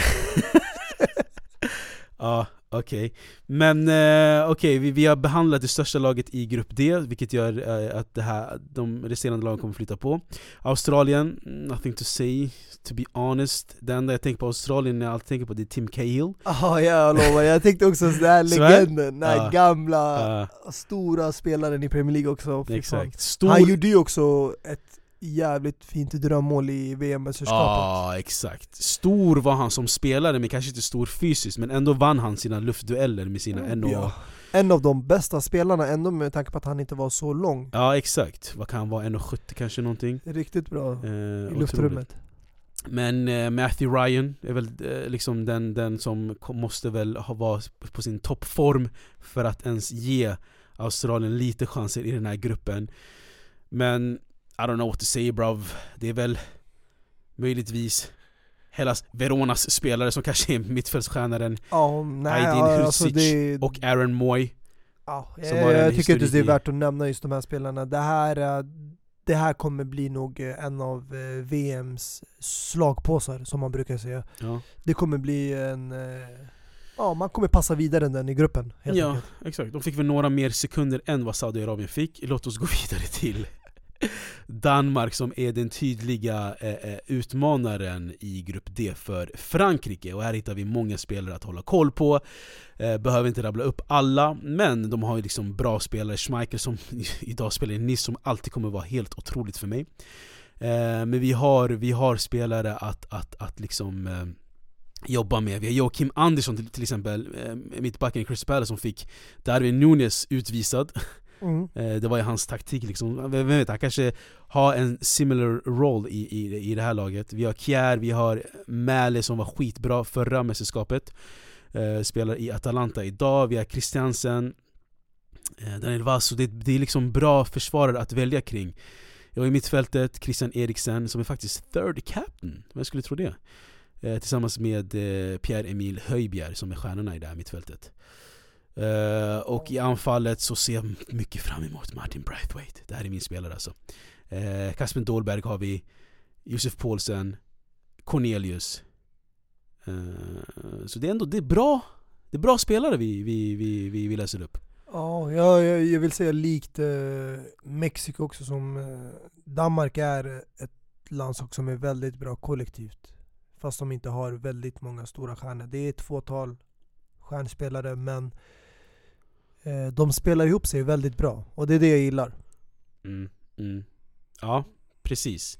[SPEAKER 1] Ja, okej. Men eh, okej, vi, vi har behandlat det största laget i grupp D, vilket gör eh, att det här, de resterande lagen kommer flytta på. Australien, nothing to say, to be honest. Det enda jag tänker på Australien när jag alltid tänker på det är Tim Cahill.
[SPEAKER 2] Ja, jag lovar, jag tänkte också sådär *laughs*
[SPEAKER 1] Svär?
[SPEAKER 2] legenden, den här
[SPEAKER 1] Ja.
[SPEAKER 2] gamla,
[SPEAKER 1] Eh,
[SPEAKER 2] stora spelaren i Premier League också
[SPEAKER 1] exakt. Stor...
[SPEAKER 2] Han gjorde ju också ett jävligt fint drömmål i VM-mästerskapet
[SPEAKER 1] Ja, exakt. Stor var han som spelare, men kanske inte stor fysiskt, men ändå vann han sina luftdueller med sina en och...
[SPEAKER 2] Ja. En av de bästa spelarna ändå med tanke på att han inte var så lång
[SPEAKER 1] Ja, exakt. Vad kan han vara? 1,70 kanske någonting?
[SPEAKER 2] Riktigt bra
[SPEAKER 1] Eh,
[SPEAKER 2] i
[SPEAKER 1] otroligt.
[SPEAKER 2] luftrummet
[SPEAKER 1] Men eh, Matthew Ryan är väl eh, liksom den, den som måste väl ha vara på sin toppform för att ens ge Australien lite chanser i den här gruppen Men I don't know what to say bruv. Det är väl möjligtvis Hellas Veronas spelare som kanske är mittfältsstjärnan
[SPEAKER 2] nej,
[SPEAKER 1] Aydin
[SPEAKER 2] ja, alltså
[SPEAKER 1] Husic
[SPEAKER 2] det,
[SPEAKER 1] och Aaron Moy
[SPEAKER 2] ja,
[SPEAKER 1] som
[SPEAKER 2] jag,
[SPEAKER 1] en
[SPEAKER 2] jag tycker inte det är värt att nämna just de här spelarna. Det här, eh, det här kommer bli nog eh, en av eh, VMs slagpåsar som man brukar säga.
[SPEAKER 1] Ja,
[SPEAKER 2] Det kommer bli en... Ja, man kommer passa vidare den i gruppen helt
[SPEAKER 1] ja
[SPEAKER 2] enkelt.
[SPEAKER 1] exakt. De fick väl några mer sekunder än vad Saudiarabien fick. Låt oss gå *laughs* vidare till Danmark som är den tydliga eh, eh, utmanaren i grupp D för Frankrike. Och här hittar vi många spelare att hålla koll på. Eh, Behöver inte rabbla upp alla, men de har ju liksom bra spelare. Schmeichel som *laughs* idag spelar i Nice som alltid kommer vara helt otroligt för mig. Eh, Men vi har, vi har spelare att, att, att liksom eh, jobba med. Vi har Joakim Andersson till, till exempel, eh, mittbacken i Chris Palace som fick Darwin Nunes utvisad. *laughs*
[SPEAKER 2] mm.
[SPEAKER 1] Eh, det var ju hans taktik liksom, vem vet, han kanske har en similar roll i, i, i det här laget. Vi har Kjär, vi har Mäle som var skitbra förra mästerskapet. Eh, Spelar i Atalanta idag, vi har Christiansen. Eh, Daniel Vasso, det, det är liksom bra försvarare att välja kring. Jag i mittfältet, Christian Eriksen som är faktiskt third captain, vem skulle tro det? Eh, tillsammans med eh, Pierre-Emil Höjbjerg som är stjärnorna i det här mittfältet. Eh, och i anfallet så ser jag mycket fram emot Martin Braithwaite. Det här är min spelare alltså. Uh, Kasper Dolberg har vi, Josef Paulsen, Cornelius. Eh, så det är ändå det är bra, det är bra spelare vi, vi, vi, vi, vi läser upp.
[SPEAKER 2] Ja, jag, jag vill säga likt eh, Mexiko också som eh, Danmark är ett landslag som är väldigt bra kollektivt fast de inte har väldigt många stora stjärnor. Det är ett fåtal stjärnspelare men de spelar ihop sig väldigt bra och det är det jag gillar.
[SPEAKER 1] Mm, mm. Ja, precis.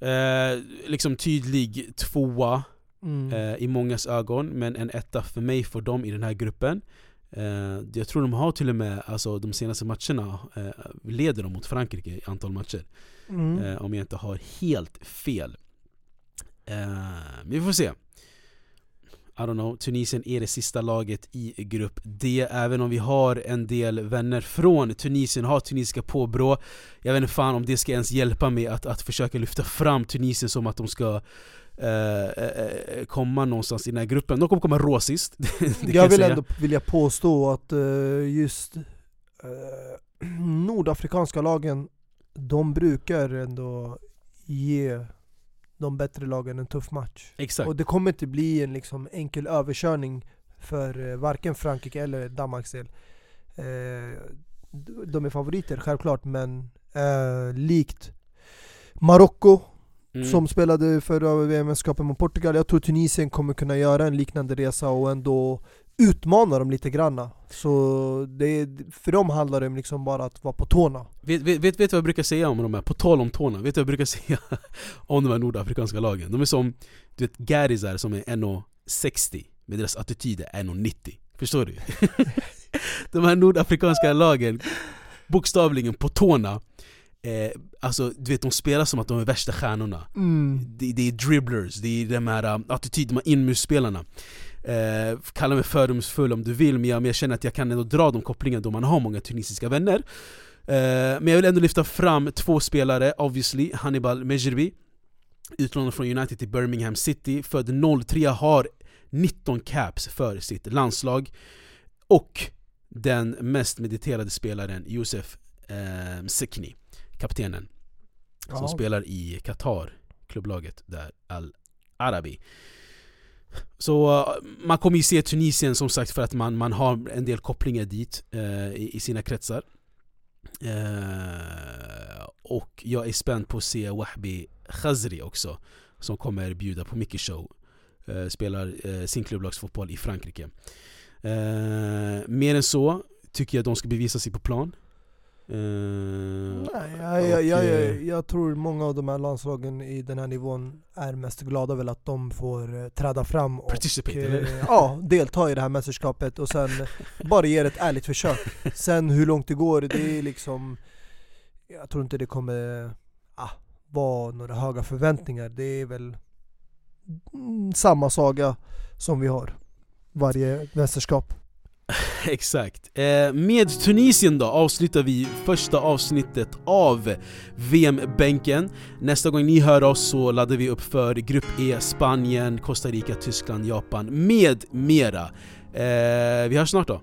[SPEAKER 1] Eh, liksom tydlig tvåa
[SPEAKER 2] Mm.
[SPEAKER 1] eh, i mångas ögon, men en etta för mig för dem i den här gruppen. Eh, jag tror de har till och med, alltså de senaste matcherna, eh, leder de mot Frankrike i antal matcher.
[SPEAKER 2] Mm.
[SPEAKER 1] Eh, om jag inte har helt fel. Eh, men vi får se. I don't know, Tunisien är det sista laget i grupp D Även om vi har en del vänner från Tunisien, har tunisiska påbrå Jag vet inte fan om det ska ens hjälpa mig att, att försöka lyfta fram Tunisien som att de ska eh, eh, komma någonstans i den här gruppen De kommer komma rå sist, *laughs* det kan
[SPEAKER 2] jag vill
[SPEAKER 1] säga.
[SPEAKER 2] ändå vilja påstå att eh, just eh, *clears throat* nordafrikanska lagen, de brukar ändå ge de bättre lagen en tuff match.
[SPEAKER 1] Exakt,
[SPEAKER 2] Och det kommer inte bli en liksom enkel överkörning för eh, varken Frankrike eller Danmarks del. Eh, de är favoriter självklart men eh, likt Marocko
[SPEAKER 1] mm.
[SPEAKER 2] som spelade förra VM-mästerskapet mot Portugal. Jag tror Tunisien kommer kunna göra en liknande resa och ändå utmana dem lite granna. Så det för dem handlar det om liksom bara att vara på tårna.
[SPEAKER 1] Vet, vet, vet, vet du vad jag brukar säga om de här, på tal om tårna, vet du vad jag brukar *laughs* säga om de här nordafrikanska lagen? De är som, du vet Garizar som är 1,60 men deras attityd är 1,90 Förstår du? *laughs* de här nordafrikanska lagen, bokstavligen på tårna eh, Alltså du vet de spelar som att de är värsta stjärnorna det, det är dribblers, det är de här um, attityd, de här inmusspelarna eh, Kalla mig fördomsfull om du vill, men jag, men jag känner att jag kan ändå dra de kopplingarna då man har många tunisiska vänner eh, Men jag vill ändå lyfta fram två spelare, obviously Hannibal Mejrbi Utlånad från United till Birmingham City, född 03, har 19 caps för sitt landslag Och den mest mediterade spelaren Josef eh, Sekni, kaptenen som
[SPEAKER 2] Ja.
[SPEAKER 1] spelar i Qatar, klubblaget där, Al Arabi. Så eh, man kommer ju se Tunisien som sagt för att man, man har en del kopplingar dit eh, i, i sina kretsar. Eh, och jag är spänd på att se Wahbi Khazri också, som kommer bjuda på mycket show. Eh, spelar eh, sin klubblagsfotboll i Frankrike. Eh, mer än så tycker jag de ska bevisa sig på plan. Eh,
[SPEAKER 2] Nej, jag, jag, jag, jag,
[SPEAKER 1] eh,
[SPEAKER 2] jag tror många av de här landslagen i den här nivån är mest glada väl att de får eh, träda fram och eh, ja, delta i det här mästerskapet och sen *laughs* bara ge ett ärligt försök. Sen hur långt det går, det är liksom Jag tror inte det kommer ah, vara några höga förväntningar. Det är väl mm, samma saga som vi har varje mästerskap. *laughs*
[SPEAKER 1] Exakt. Eh, med Tunisien då avslutar vi första avsnittet av VM-bänken. Nästa gång ni hör oss så laddar vi upp för Grupp E, Spanien, Costa Rica, Tyskland, Japan med mera. Eh, vi hörs snart då.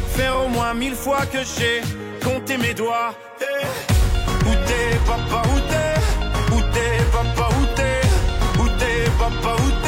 [SPEAKER 3] au moins mille fois que j'ai compté mes doigts. Hey. Papa, où t'es? Où t'es, papa, où t'es? Où t'es, papa, où t'es